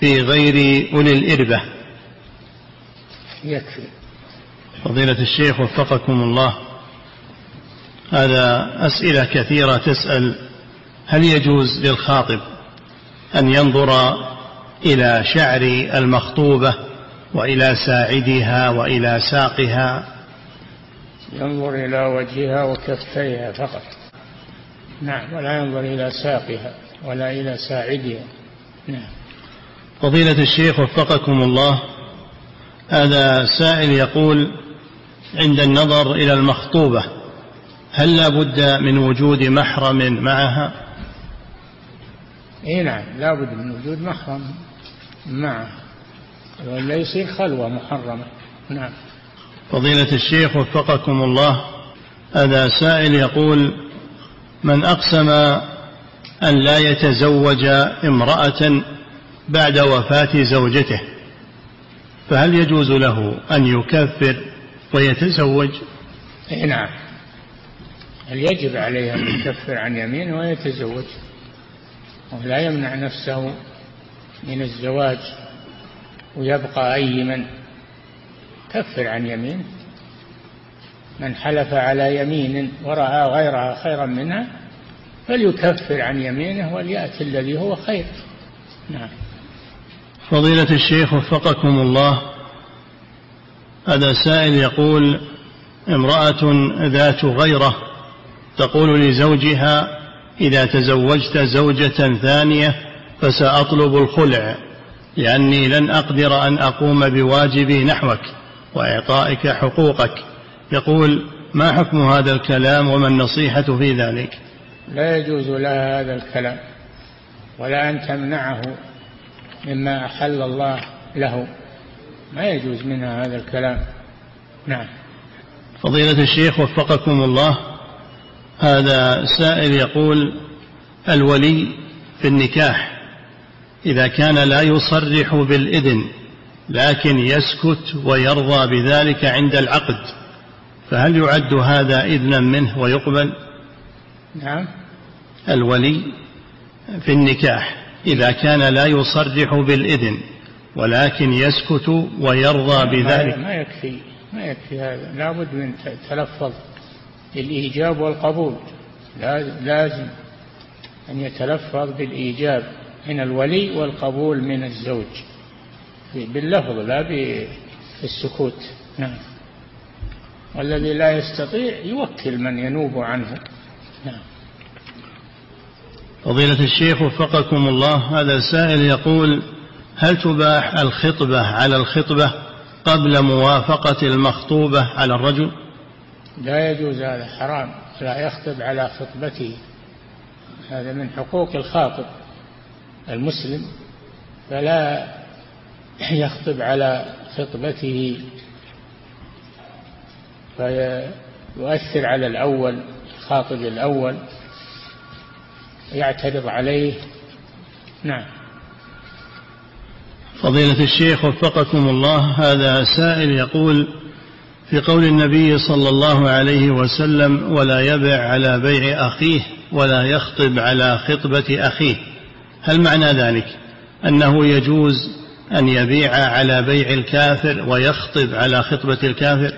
في غير أولي الإربة. يكفي. فضيلة الشيخ وفقكم الله هذا أسئلة كثيرة تسأل هل يجوز للخاطب أن ينظر إلى شعر المخطوبة وإلى ساعدها وإلى ساقها؟ ينظر إلى وجهها وكفيها فقط. نعم ولا ينظر إلى ساقها ولا إلى ساعدها. نعم. فضيلة الشيخ وفقكم الله هذا سائل يقول عند النظر إلى المخطوبة هل لا بد من وجود محرم معها؟ إي نعم لا بد من وجود محرم معه ولا يصير خلوة محرمة. نعم. فضيلة الشيخ وفقكم الله هذا سائل يقول من أقسم أن لا يتزوج امرأة بعد وفاة زوجته؟ فهل يجوز له أن يكفر ويتزوج؟ إي نعم. هل يجب عليه أن يكفر عن يمينه ويتزوج؟ ولا يمنع نفسه من الزواج ويبقى أيما. كفر عن يمين. من حلف على يمين ورأى غيرها خيرا منها فليكفر عن يمينه وليأتي الذي هو خير. نعم. فضيلة الشيخ وفقكم الله هذا سائل يقول امرأة ذات غيرة تقول لزوجها إذا تزوجت زوجة ثانية فسأطلب الخلع لأني لن أقدر أن أقوم بواجبي نحوك وإعطائك حقوقك. يقول ما حكم هذا الكلام وما النصيحة في ذلك؟ لا يجوز لها هذا الكلام ولا أن تمنعه مما أحل الله له. ما يجوز منها هذا الكلام. نعم. فضيلة الشيخ وفقكم الله هذا سائل يقول الولي في النكاح إذا كان لا يصرح بالإذن لكن يسكت ويرضى بذلك عند العقد فهل يعد هذا إذنا منه ويقبل؟ نعم. الولي في النكاح إذا كان لا يصرح بالإذن ولكن يسكت ويرضى بذلك. ما يكفي ما يكفي هذا. لابد من تلفظ بالإيجاب والقبول. لازم أن يتلفظ بالإيجاب من الولي والقبول من الزوج. باللفظ لا بالسكوت نعم. والذي لا يستطيع يوكل من ينوب عنه. نعم. فضيلة الشيخ وفقكم الله هذا سائل يقول هل تباح الخطبة على الخطبة قبل موافقة المخطوبة على الرجل؟ لا يجوز هذا حرام. لا يخطب على خطبته. هذا من حقوق الخاطب المسلم فلا يخطب على خطبته. فيؤثر على الأول الخاطب الأول. يعترض عليه. نعم. فضيلة الشيخ وفقكم الله هذا سائل يقول في قول النبي صلى الله عليه وسلم ولا يبع على بيع أخيه ولا يخطب على خطبة أخيه. هل معنى ذلك؟ أنه يجوز أن يبيع على بيع الكافر ويخطب على خطبة الكافر؟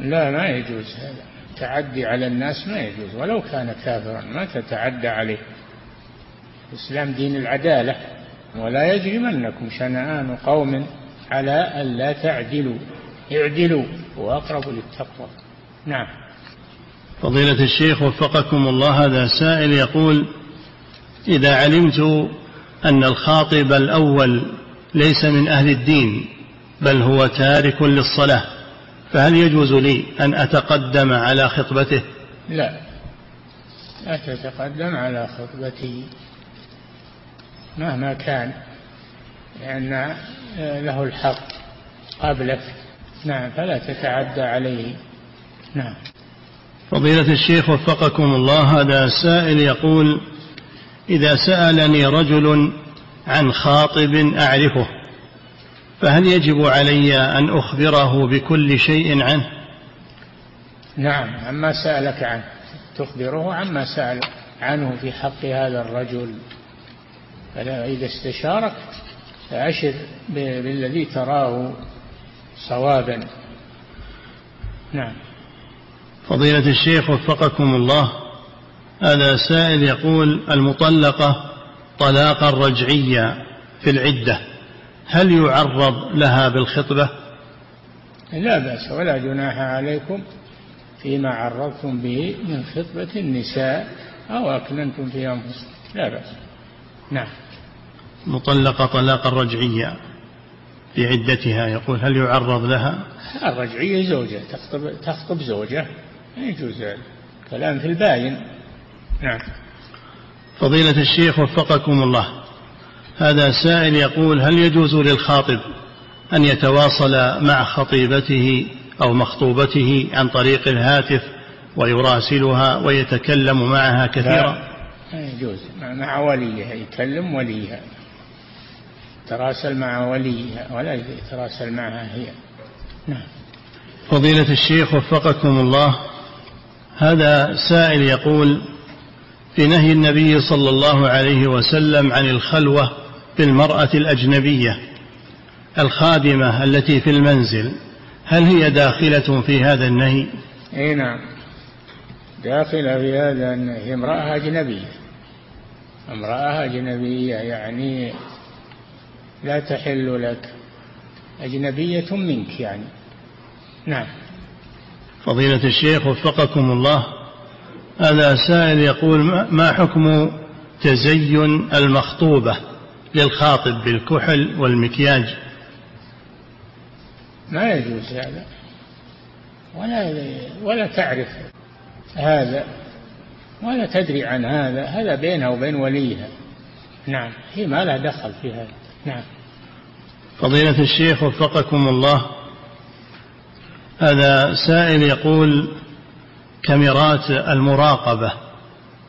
لا ما يجوز هذا. التعدي على الناس ما يجوز ولو كان كافرا ما تتعدى عليه. الإسلام دين العدالة ولا يجرمنكم شنآن قوم على ألا تعدلوا. اعدلوا وأقرب للتقوى. نعم. فضيلة الشيخ وفقكم الله هذا سائل يقول إذا علمت أن الخاطب الأول ليس من أهل الدين بل هو تارك للصلاة فهل يجوز لي أن أتقدم على خطبته؟ لا. لا تتقدم على خطبته مهما كان لأن له الحق قبلك. نعم فلا تتعدى عليه. نعم. فضيلة الشيخ وفقكم الله هذا سائل يقول إذا سألني رجل عن خاطب أعرفه فهل يجب علي أن أخبره بكل شيء عنه؟ نعم عما سألك عنه. تخبره عما سأل عنه في حق هذا الرجل. فإذا استشارك فأشر بالذي تراه صوابا. نعم. فضيلة الشيخ وفقكم الله هذا سائل يقول المطلقة طلاقا رجعيا في العدة. هل يعرض لها بالخطبة؟ لا بأس ولا جناح عليكم فيما عرضتم به من خطبة النساء أو أكننتم في أنفسكم. لا بأس. نعم. مطلقة طلاقا رجعيا في عدتها يقول هل يعرض لها؟ الرجعية زوجة تخطب, تخطب زوجة يجوز كلام في الباين. نعم. فضيلة الشيخ وفقكم الله. هذا سائل يقول هل يجوز للخاطب أن يتواصل مع خطيبته أو مخطوبته عن طريق الهاتف ويراسلها ويتكلم معها كثيرا؟ لا يجوز. مع وليها يكلم وليها. يتراسل مع وليها ولا يتراسل معها هي. نعم. فضيلة الشيخ وفقكم الله. هذا سائل يقول في نهي النبي صلى الله عليه وسلم عن الخلوة بالمرأة الأجنبية الخادمة التي في المنزل هل هي داخلة في هذا النهي؟ إي نعم. داخلة في هذا النهي. امرأة أجنبية. امرأة أجنبية يعني لا تحل لك. أجنبية منك يعني. نعم. فضيلة الشيخ وفقكم الله هذا سائل يقول ما حكم تزين المخطوبة؟ للخاطب بالكحل والمكياج. ما يجوز هذا. ولا ولا تعرف هذا ولا تدري عن هذا. هذا بينها وبين وليها. نعم هي ما لها دخل في هذا. نعم. فضيلة الشيخ وفقكم الله. هذا سائل يقول كاميرات المراقبة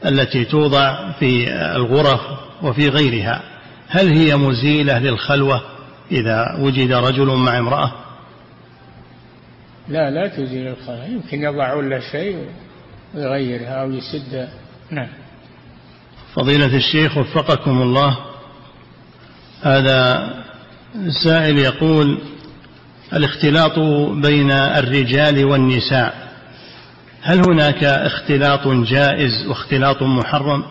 التي توضع في الغرف وفي غيرها هل هي مزيلة للخلوة إذا وجد رجل مع امرأة؟ لا لا تزيل الخلوة. يمكن يضعون له شيء ويغيرها أو يسد. نعم. فضيلة الشيخ وفقكم الله. هذا سائل يقول الاختلاط بين الرجال والنساء هل هناك اختلاط جائز واختلاط محرم؟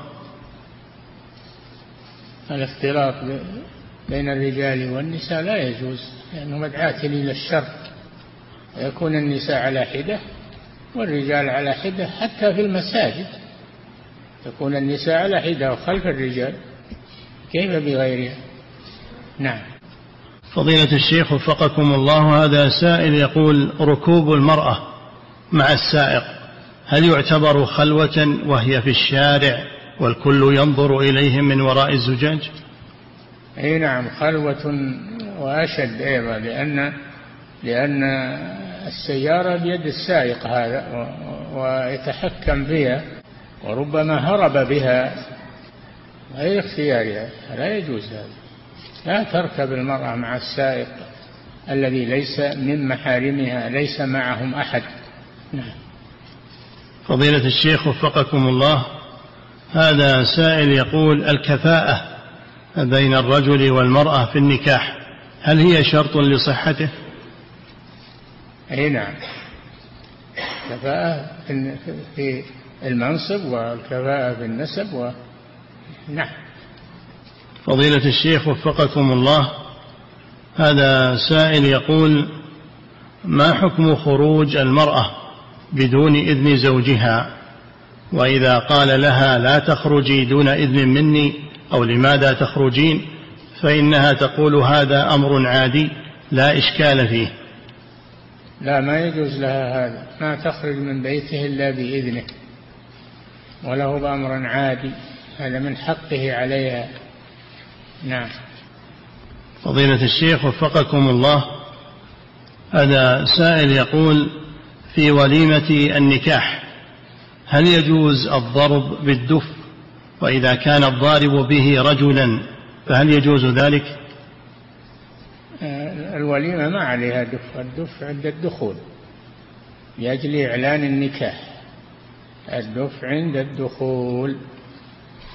الاختلاط بين الرجال والنساء لا يجوز لأنه مدعاة إلى الشر. يكون النساء على حدة والرجال على حدة حتى في المساجد. تكون النساء على حدة وخلف الرجال. كيف بغيرها؟ نعم. فضيلة الشيخ وفقكم الله هذا سائل يقول ركوب المرأة مع السائق هل يعتبر خلوة وهي في الشارع؟ والكل ينظر إليهم من وراء الزجاج. أي نعم خلوة وأشد أيضا لأن لأن السيارة بيد السائق هذا ويتحكم بها وربما هرب بها غير اختيارها. لا يجوز هذا. لا تركب المرأة مع السائق الذي ليس من محارمها ليس معهم أحد. نعم. فضيلة الشيخ وفقكم الله هذا سائل يقول الكفاءة بين الرجل والمرأة في النكاح هل هي شرط لصحته؟ أي نعم. كفاءة في المنصب والكفاءة في النسب و... نعم. فضيلة الشيخ وفقكم الله هذا سائل يقول ما حكم خروج المرأة بدون إذن زوجها؟ وإذا قال لها لا تخرجي دون إذن مني أو لماذا تخرجين فإنها تقول هذا أمر عادي لا إشكال فيه. لا ما يجوز لها هذا. ما تخرج من بيته إلا بإذنه. وله بأمر عادي. هذا من حقه عليها. نعم. فضيلة الشيخ وفقكم الله هذا سائل يقول في وليمة النكاح هل يجوز الضرب بالدف وإذا كان الضارب به رجلا فهل يجوز ذلك؟ آه، الوليمة ما عليها دف. الدف عند الدخول لأجل إعلان النكاح. الدف عند الدخول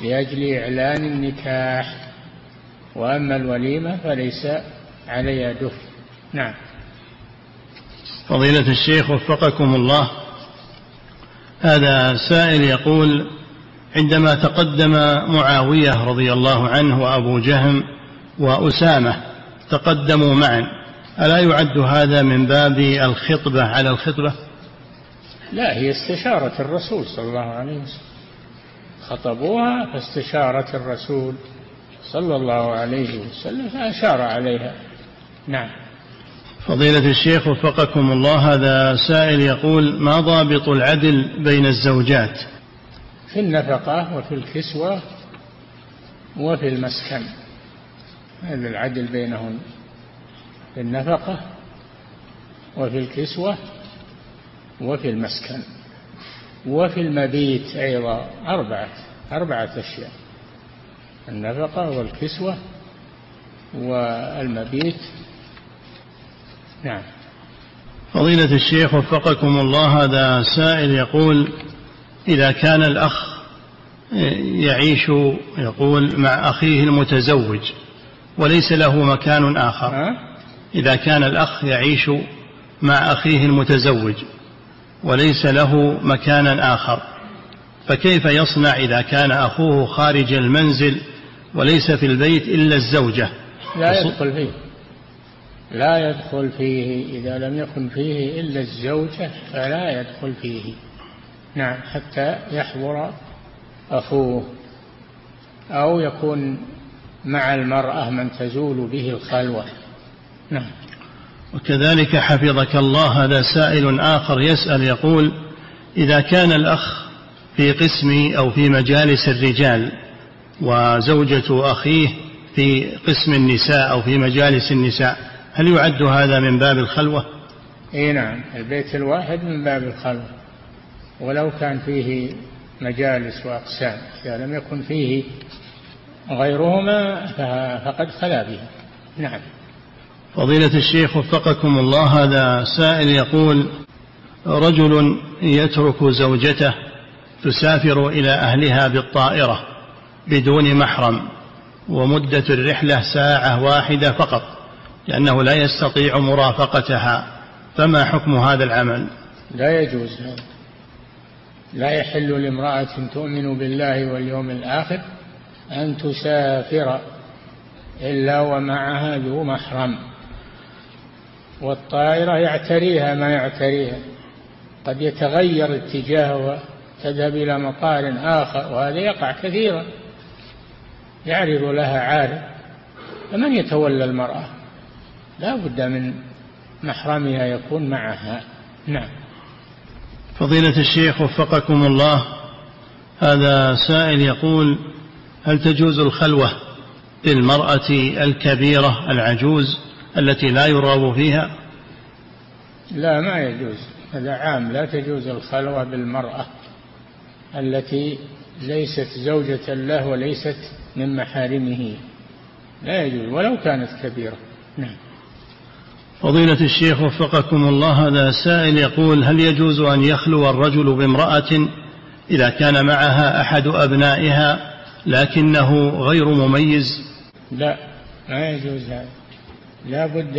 لأجل إعلان النكاح. وأما الوليمة فليس عليها دف. نعم. فضيلة الشيخ وفقكم الله. هذا سائل يقول عندما تقدم معاوية رضي الله عنه وأبو جهم وأسامة تقدموا معا ألا يعد هذا من باب الخطبة على الخطبة؟ لا هي استشارة الرسول صلى الله عليه وسلم. خطبوها فاستشارت الرسول صلى الله عليه وسلم فأشار عليها. نعم. فضيلة الشيخ وفقكم الله هذا سائل يقول ما ضابط العدل بين الزوجات؟ في النفقة وفي الكسوة وفي المسكن. هذا العدل بينهن في النفقة وفي الكسوة وفي المسكن. وفي المبيت أيضا أربعة أربعة أشياء. النفقة والكسوة والمبيت نعم. فضيلة الشيخ وفقكم الله هذا سائل يقول إذا كان الأخ يعيش يقول مع أخيه المتزوج وليس له مكان آخر إذا كان الأخ يعيش مع أخيه المتزوج وليس له مكانا آخر فكيف يصنع إذا كان أخوه خارج المنزل وليس في البيت إلا الزوجة؟ لا يدخل فيه. لا يدخل فيه إذا لم يكن فيه إلا الزوجة فلا يدخل فيه. نعم. حتى يحضر أخوه أو يكون مع المرأة من تزول به الخلوة. نعم. وكذلك حفظك الله هذا سائل آخر يسأل يقول إذا كان الأخ في قسم أو في مجالس الرجال وزوجة أخيه في قسم النساء أو في مجالس النساء هل يعد هذا من باب الخلوة؟ إي نعم البيت الواحد من باب الخلوة ولو كان فيه مجالس وأقسام إذا لم يكن فيه غيرهما فقد خلا به نعم. فضيلة الشيخ وفقكم الله هذا سائل يقول رجل يترك زوجته تسافر إلى أهلها بالطائرة بدون محرم ومدة الرحلة ساعة واحدة فقط. لأنه لا يستطيع مرافقتها. فما حكم هذا العمل؟ لا يجوز. لا يحل لامرأة تؤمن بالله واليوم الآخر أن تسافر إلا ومعها ذو محرم. والطائرة يعتريها ما يعتريها. قد يتغير اتجاهها تذهب إلى مطار آخر وهذا يقع كثيرا. يعرض لها عارض. فمن يتولى المرأة؟ لا بد من محرمها يكون معها. نعم. فضيلة الشيخ وفقكم الله هذا سائل يقول هل تجوز الخلوة للمرأة الكبيرة العجوز التي لا يرغب فيها؟ لا ما يجوز. هذا عام. لا تجوز الخلوة بالمرأة التي ليست زوجة له وليست من محارمه. لا يجوز ولو كانت كبيرة. نعم. فضيلة الشيخ وفقكم الله هذا سائل يقول هل يجوز أن يخلو الرجل بامرأة إذا كان معها أحد أبنائها لكنه غير مميز؟ لا ما يجوز هذا. لا بد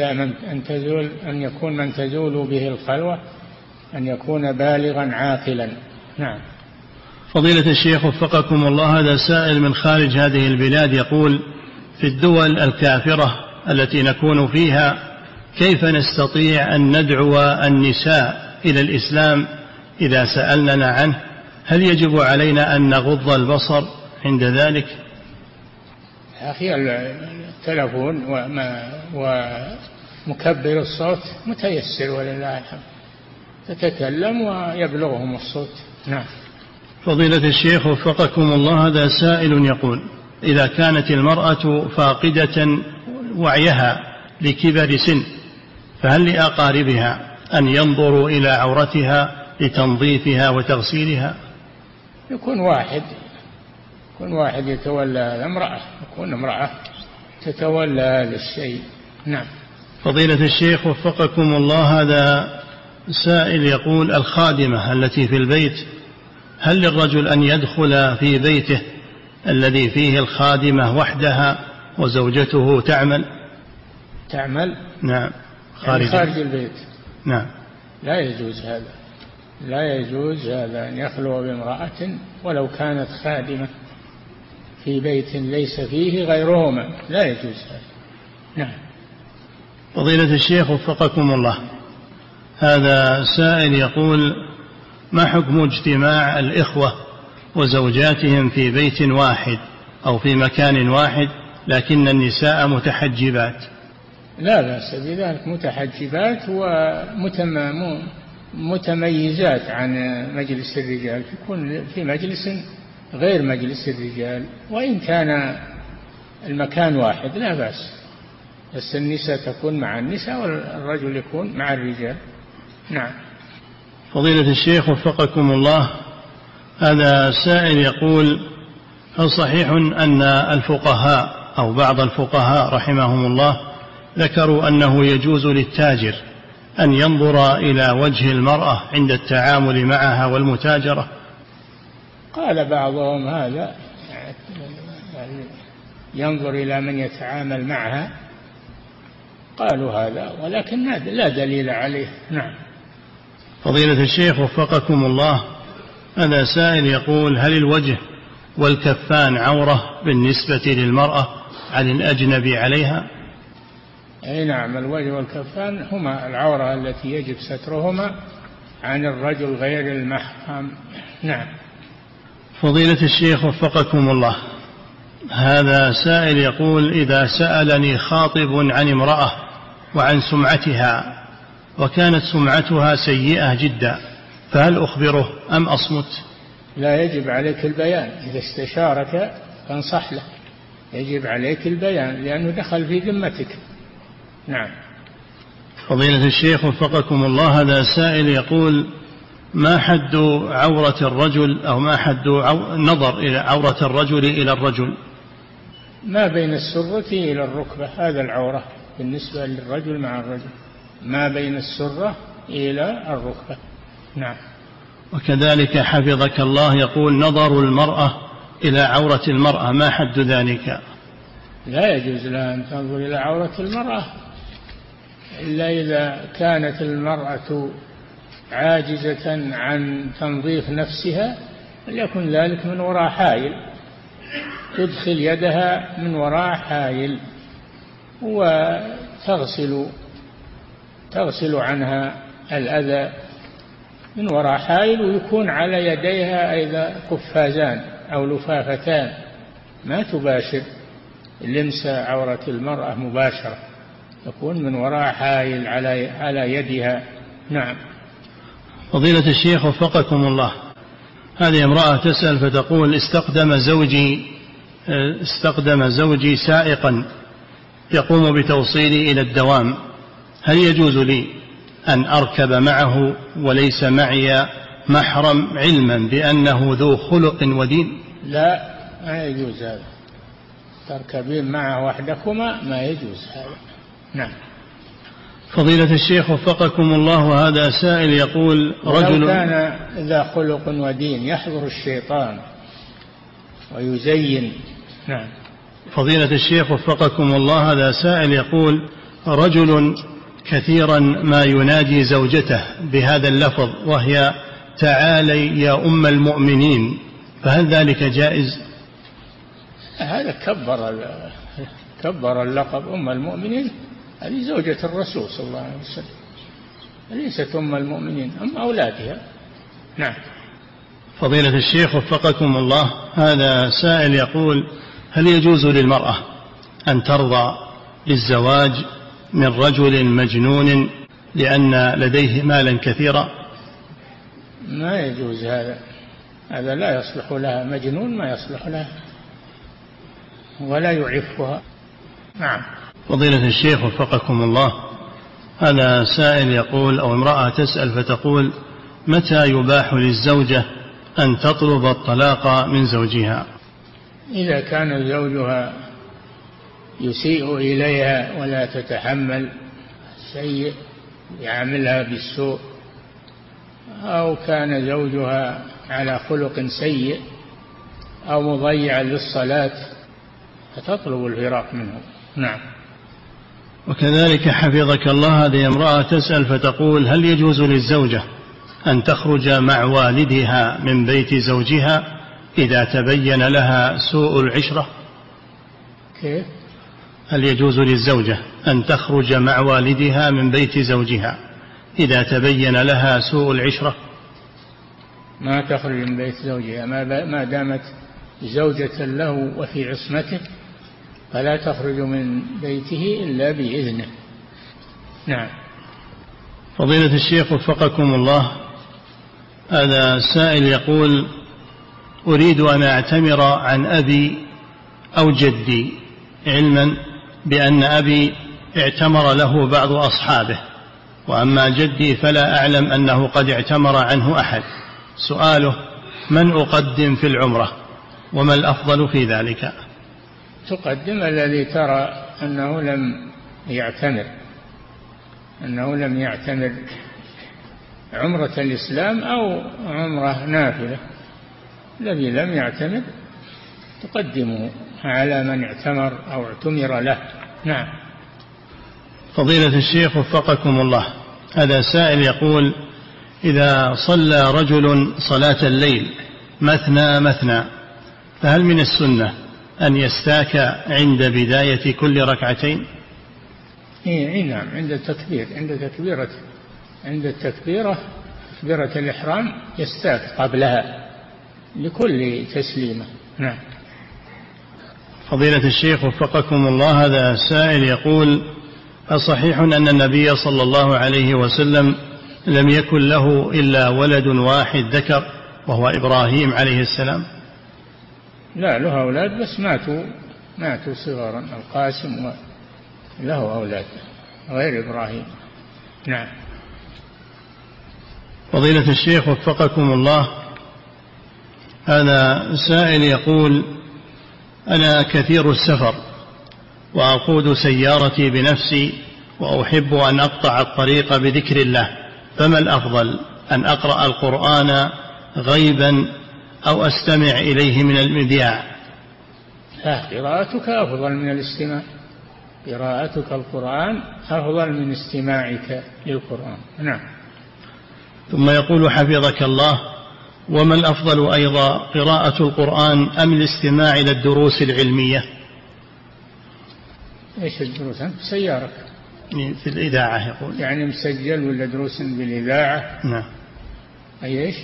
أن تزول أن يكون من تزول به الخلوة أن يكون بالغا عاقلا. نعم. فضيلة الشيخ وفقكم الله هذا سائل من خارج هذه البلاد يقول في الدول الكافرة التي نكون فيها كيف نستطيع أن ندعو النساء إلى الإسلام إذا سألننا عنه؟ هل يجب علينا أن نغض البصر عند ذلك؟ أخي التلفون وما ومكبر الصوت متيسر ولله الحمد. تتكلم ويبلغهم الصوت. نعم. فضيلة الشيخ وفقكم الله هذا سائل يقول إذا كانت المرأة فاقدة وعيها لكبر سن فهل لأقاربها أن ينظروا إلى عورتها لتنظيفها وتغسيلها؟ يكون واحد يكون واحد يتولى هذا امرأة يكون امرأة تتولى هذا الشيء. نعم. فضيلة الشيخ وفقكم الله هذا سائل يقول الخادمة التي في البيت هل للرجل أن يدخل في بيته الذي فيه الخادمة وحدها وزوجته تعمل؟ تعمل؟ نعم. خارج, خارج البيت. نعم. لا يجوز هذا. لا يجوز هذا أن يخلو بامرأة ولو كانت خادمة في بيت ليس فيه غيرهما. لا يجوز هذا. نعم. فضيلة الشيخ وفقكم الله. هذا سائل يقول ما حكم اجتماع الإخوة وزوجاتهم في بيت واحد أو في مكان واحد لكن النساء متحجبات؟ لا بأس بذلك متحجبات ومتميزات عن مجلس الرجال. يكون في مجلس غير مجلس الرجال وإن كان المكان واحد لا بأس. بس النساء تكون مع النساء والرجل يكون مع الرجال. نعم. فضيلة الشيخ وفقكم الله هذا سائل يقول هل صحيح أن الفقهاء أو بعض الفقهاء رحمهم الله ذكروا أنه يجوز للتاجر أن ينظر إلى وجه المرأة عند التعامل معها والمتاجرة. قال بعضهم هذا ينظر إلى من يتعامل معها. قالوا هذا ولكن لا دليل عليه. نعم. فضيلة الشيخ وفقكم الله هذا سائل يقول هل الوجه والكفان عورة بالنسبة للمرأة عن الأجنبي عليها؟ أي نعم الوجه والكفان هما العورة التي يجب سترهما عن الرجل غير المحرم. نعم. فضيلة الشيخ وفقكم الله. هذا سائل يقول إذا سألني خاطب عن امرأة وعن سمعتها وكانت سمعتها سيئة جدا فهل أخبره أم أصمت؟ لا يجب عليك البيان. إذا استشارك فانصح له. يجب عليك البيان لأنه دخل في ذمتك. نعم. فضيلة الشيخ وفقكم الله هذا سائل يقول ما حد عورة الرجل أو ما حد نظر إلى عورة الرجل إلى الرجل؟ ما بين السرة إلى الركبة هذا العورة بالنسبة للرجل مع الرجل. ما بين السرة إلى الركبة. نعم. وكذلك حفظك الله يقول نظر المرأة إلى عورة المرأة ما حد ذلك؟ لا يجوز لها أن تنظر إلى عورة المرأة. إلا إذا كانت المرأة عاجزة عن تنظيف نفسها فليكن ذلك من وراء حائل. تدخل يدها من وراء حائل وتغسل تغسل عنها الأذى من وراء حائل ويكون على يديها أيضا قفازان أو لفافتان. ما تباشر. لمس عورة المرأة مباشرة. تكون من وراء حائل على على يدها. نعم. فضيلة الشيخ وفقكم الله. هذه امرأة تسأل فتقول استقدم زوجي استقدم زوجي سائقا يقوم بتوصيلي إلى الدوام. هل يجوز لي أن أركب معه وليس معي محرم علما بأنه ذو خلق ودين؟ لا ما يجوز هذا. تركبين معه وحدكما ما يجوز هذا. نعم. فضيلة الشيخ وفقكم الله هذا سائل يقول رجل كان ذا خلق ودين يحضر الشيطان ويزين. نعم. فضيلة الشيخ وفقكم الله هذا سائل يقول رجل كثيرا ما ينادي زوجته بهذا اللفظ وهي تعالي يا أم المؤمنين فهل ذلك جائز؟ هذا كبر كبر اللقب أم المؤمنين. هذه زوجة الرسول صلى الله عليه وسلم. ليست أم المؤمنين أم أولادها؟ نعم. فضيلة الشيخ وفقكم الله هذا سائل يقول هل يجوز للمرأة أن ترضى بالزواج من رجل مجنون لأن لديه مالا كثيرا؟ ما يجوز هذا. هذا لا يصلح لها. مجنون ما يصلح لها. ولا يعفها. نعم. فضيلة الشيخ وفقكم الله. هذا سائل يقول أو امرأة تسأل فتقول متى يباح للزوجة أن تطلب الطلاق من زوجها؟ إذا كان زوجها يسيء إليها ولا تتحمل سيء يعاملها بالسوء أو كان زوجها على خلق سيء أو مضيعا للصلاة فتطلب الفراق منه. نعم. وكذلك حفظك الله هذه امرأة تسأل فتقول هل يجوز للزوجة أن تخرج مع والدها من بيت زوجها إذا تبين لها سوء العشرة كيف؟ هل يجوز للزوجة أن تخرج مع والدها من بيت زوجها إذا تبين لها سوء العشرة ما تخرج من بيت زوجها ما دامت زوجة له وفي عصمته فلا تخرج من بيته إلا بإذنه. نعم. فضيلة الشيخ وفقكم الله هذا سائل يقول أريد أن أعتمر عن أبي أو جدي علما بأن أبي اعتمر له بعض أصحابه وأما جدي فلا أعلم أنه قد اعتمر عنه أحد. سؤاله من أقدم في العمرة؟ وما الأفضل في ذلك؟ تقدم الذي ترى أنه لم يعتمر أنه لم يعتمر عمرة الإسلام أو عمرة نافلة. الذي لم يعتمر تقدمه على من اعتمر أو اعتمر له. نعم. فضيلة الشيخ وفقكم الله. هذا سائل يقول إذا صلى رجل صلاة الليل مثنى مثنى فهل من السنة أن يستاك عند بداية كل ركعتين؟ إيه نعم عند التكبير عند تكبيرة عند التكبيرة تكبيرة الإحرام يستاك قبلها لكل تسليمة. نعم. فضيلة الشيخ وفقكم الله هذا سائل يقول أصحيح أن النبي صلى الله عليه وسلم لم يكن له إلا ولد واحد ذكر وهو إبراهيم عليه السلام؟ لا له أولاد بس ماتوا ماتوا صغارا القاسم له أولاد غير إبراهيم. نعم. فضيلة الشيخ وفقكم الله. هذا سائل يقول أنا كثير السفر وأقود سيارتي بنفسي وأحب أن أقطع الطريق بذكر الله. فما الأفضل؟ أن أقرأ القرآن غيبا أو أستمع إليه من المذياع. قراءتك أفضل من الاستماع. قراءتك القرآن أفضل من استماعك للقرآن. نعم. ثم يقول حفظك الله وما الأفضل أيضا قراءة القرآن أم الاستماع إلى الدروس العلمية؟ إيش الدروس؟ أنت سيارك. يعني في الإذاعة يقول. يعني مسجل ولا دروس بالإذاعة؟ نعم. أي إيش؟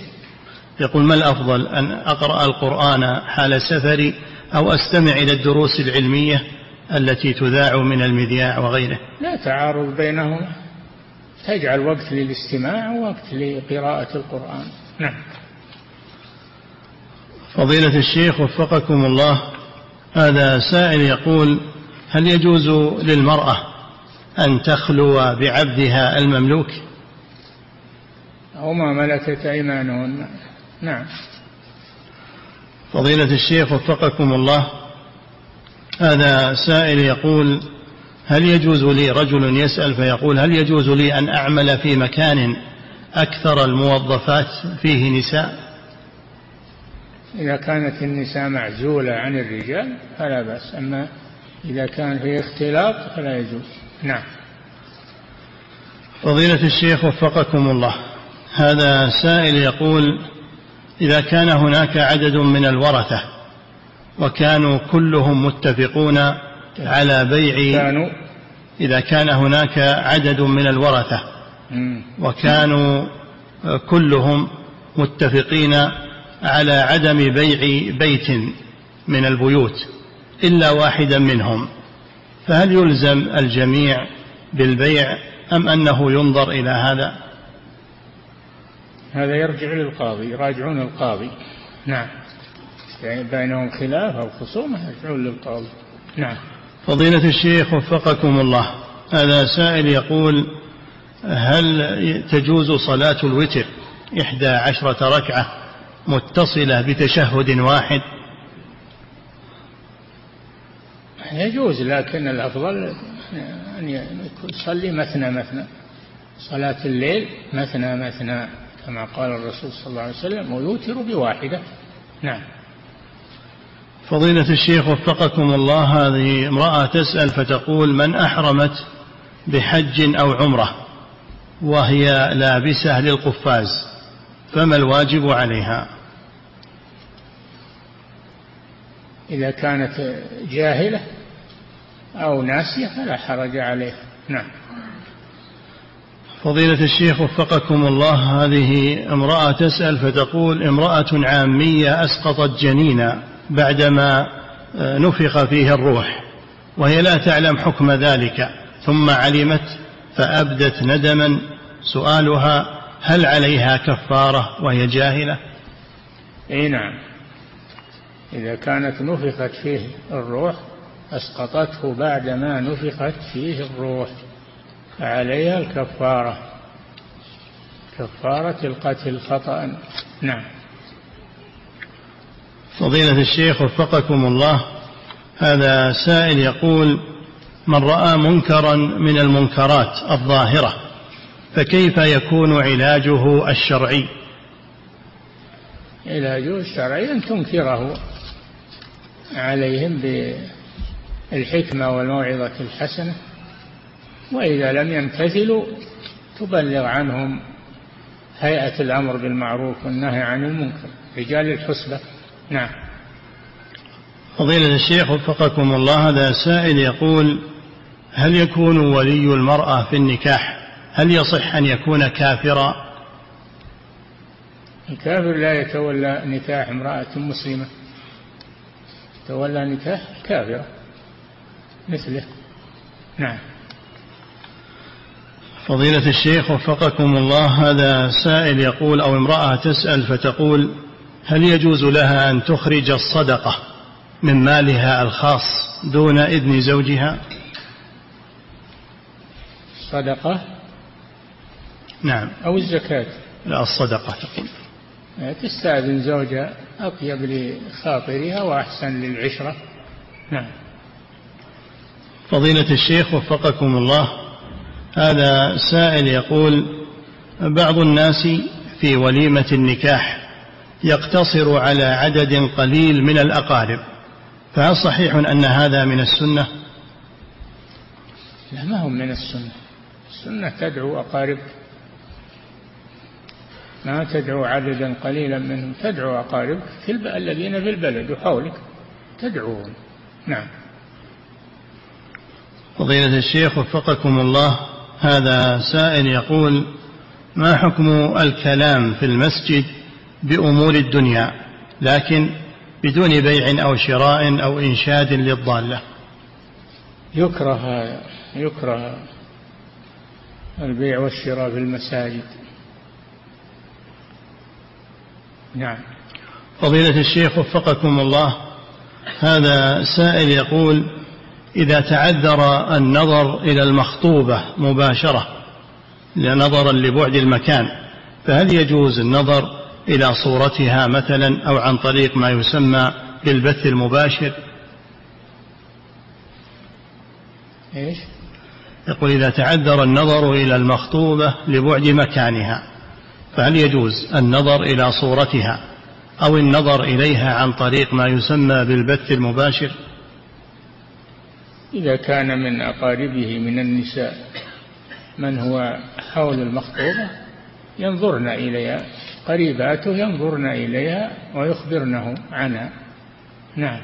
يقول ما الأفضل أن أقرأ القرآن حال سفري أو أستمع إلى الدروس العلمية التي تذاع من المذياع وغيره؟ لا تعارض بينهما. تجعل وقت للاستماع ووقت لقراءة القرآن. نعم. فضيلة الشيخ وفقكم الله هذا سائل يقول هل يجوز للمرأة أن تخلو بعبدها المملوك؟ أو ما ملكت أيمانهن. نعم. فضيلة الشيخ وفقكم الله هذا سائل يقول هل يجوز لي رجل يسأل فيقول هل يجوز لي أن أعمل في مكان أكثر الموظفات فيه نساء؟ إذا كانت النساء معزولة عن الرجال فلا بأس أما إذا كان في اختلاط فلا يجوز. نعم. فضيلة الشيخ وفقكم الله هذا سائل يقول إذا كان هناك عدد من الورثة وكانوا كلهم متفقون على بيع كانوا إذا كان هناك عدد من الورثة وكانوا كلهم متفقين على عدم بيع بيت من البيوت إلا واحدا منهم فهل يلزم الجميع بالبيع أم أنه ينظر إلى هذا؟ هذا يرجع للقاضي يراجعون القاضي. نعم. يعني بينهم خلاف أو خصومة يرجعون للقاضي. نعم. فضيلة الشيخ وفقكم الله هذا سائل يقول هل تجوز صلاة الوتر إحدى عشرة ركعة متصلة بتشهد واحد؟ يجوز لكن الأفضل أن يصلي مثنى مثنى. صلاة الليل مثنى مثنى. كما قال الرسول صلى الله عليه وسلم ويوتر بواحدة. نعم. فضيلة الشيخ وفقكم الله هذه امرأة تسأل فتقول من أحرمت بحج أو عمرة وهي لابسة للقفاز فما الواجب عليها؟ إذا كانت جاهلة أو ناسية فلا حرج عليها. نعم. فضيلة الشيخ وفقكم الله هذه امرأة تسأل فتقول امرأة عامية أسقطت جنينا بعدما آه، نفخ فيه الروح وهي لا تعلم حكم ذلك ثم علمت فأبدت ندما سؤالها هل عليها كفارة وهي جاهلة؟ إي نعم. إذا كانت نفخت فيه الروح أسقطته بعدما نفخت فيه الروح. فعليها الكفارة. كفارة القتل خطأ نعم. فضيلة الشيخ وفقكم الله هذا سائل يقول من رأى منكرا من المنكرات الظاهرة فكيف يكون علاجه الشرعي؟ علاجه الشرعي أن تنكره عليهم بالحكمة والموعظة الحسنة. وإذا لم يمتثلوا تبلغ عنهم هيئة الأمر بالمعروف والنهي عن المنكر. رجال الحسبة. نعم. فضيلة الشيخ وفقكم الله هذا سائل يقول هل يكون ولي المرأة في النكاح؟ هل يصح أن يكون كافرا؟ الكافر لا يتولى نكاح امرأة مسلمة. تولى نكاح كافرة. مثله. نعم. فضيلة الشيخ وفقكم الله هذا سائل يقول أو امرأة تسأل فتقول هل يجوز لها أن تخرج الصدقة من مالها الخاص دون إذن زوجها؟ صدقة؟ نعم. أو الزكاة؟ لا الصدقة تقول. تستأذن زوجها أطيب لخاطرها وأحسن للعشرة. نعم. فضيلة الشيخ وفقكم الله هذا سائل يقول بعض الناس في وليمة النكاح يقتصر على عدد قليل من الأقارب فهل صحيح أن هذا من السنة؟ لا ما هو من السنة. السنة تدعو أقارب. ما تدعو عددا قليلا منهم تدعو أقاربك في الب... الذين في البلد وحولك تدعوهم. نعم. فضيلة الشيخ وفقكم الله هذا سائل يقول ما حكم الكلام في المسجد بأمور الدنيا لكن بدون بيع أو شراء أو إنشاد للضالة؟ يكره يكره البيع والشراء في المساجد. نعم. فضيلة الشيخ وفقكم الله هذا سائل يقول إذا تعذر النظر إلى المخطوبة مباشرة نظرا لبعد المكان فهل يجوز النظر إلى صورتها مثلا أو عن طريق ما يسمى بالبث المباشر؟ إيش؟ يقول إذا تعذر النظر إلى المخطوبة لبعد مكانها فهل يجوز النظر إلى صورتها أو النظر إليها عن طريق ما يسمى بالبث المباشر؟ إذا كان من أقاربه من النساء من هو حول المخطوبة ينظرن إليها قريباته ينظرن إليها ويخبرنه عنها. نعم.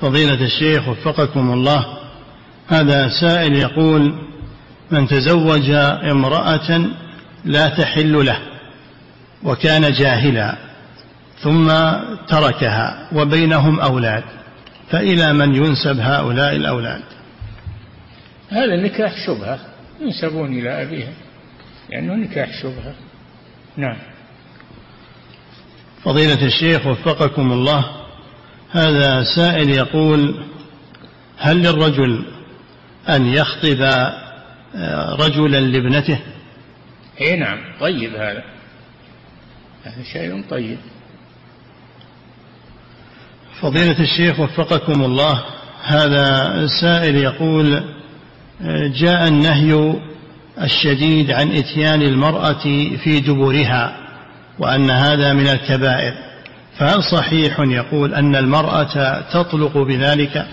فضيلة الشيخ وفقكم الله هذا سائل يقول من تزوج امرأة لا تحل له وكان جاهلا ثم تركها وبينهم أولاد فإلى من ينسب هؤلاء الأولاد؟ هذا نكاح شبهة. ينسبون إلى أبيها لأنه نكاح شبهة. نعم. فضيلة الشيخ وفقكم الله هذا سائل يقول هل للرجل أن يخطب آه، رجلا لابنته؟ اي نعم طيب هذا. هذا شيء طيب. فضيلة الشيخ وفقكم الله هذا سائل يقول جاء النهي الشديد عن إتيان المرأة في دبرها وأن هذا من الكبائر. فهل صحيح يقول أن المرأة تطلق بذلك؟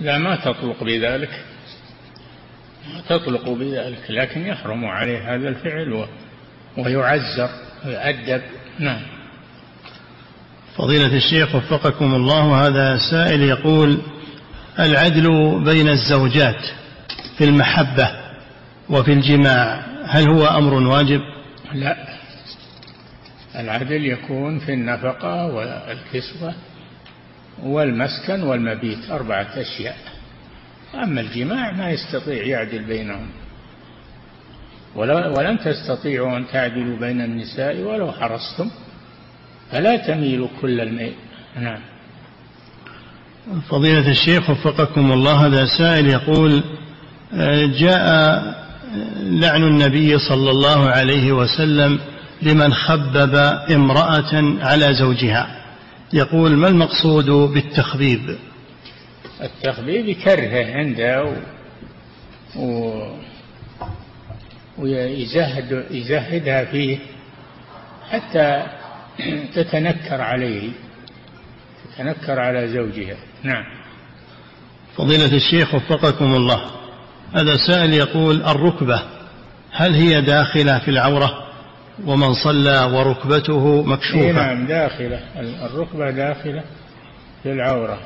لا ما تطلق بذلك. ما تطلق بذلك لكن يحرم عليه هذا الفعل ويعزر ويؤدب. نعم. فضيلة الشيخ وفقكم الله هذا سائل يقول العدل بين الزوجات في المحبة وفي الجماع هل هو أمر واجب؟ لا. العدل يكون في النفقة والكسوة والمسكن والمبيت أربعة أشياء. أما الجماع ما يستطيع يعدل بينهم. ولن تستطيعوا أن تعدلوا بين النساء ولو حرصتم. فلا تميلوا كل الميل. نعم. فضيلة الشيخ وفقكم الله هذا سائل يقول جاء لعن النبي صلى الله عليه وسلم لمن خبب امرأة على زوجها. يقول ما المقصود بالتخبيب؟ التخبيب كرهه عنده و... و... ويزهد يزهدها فيه حتى تتنكر عليه تتنكر على زوجها. نعم. فضيلة الشيخ وفقكم الله. هذا سائل يقول الركبة هل هي داخلة في العورة؟ ومن صلى وركبته مكشوفة. نعم داخلة. الركبة داخلة في العورة.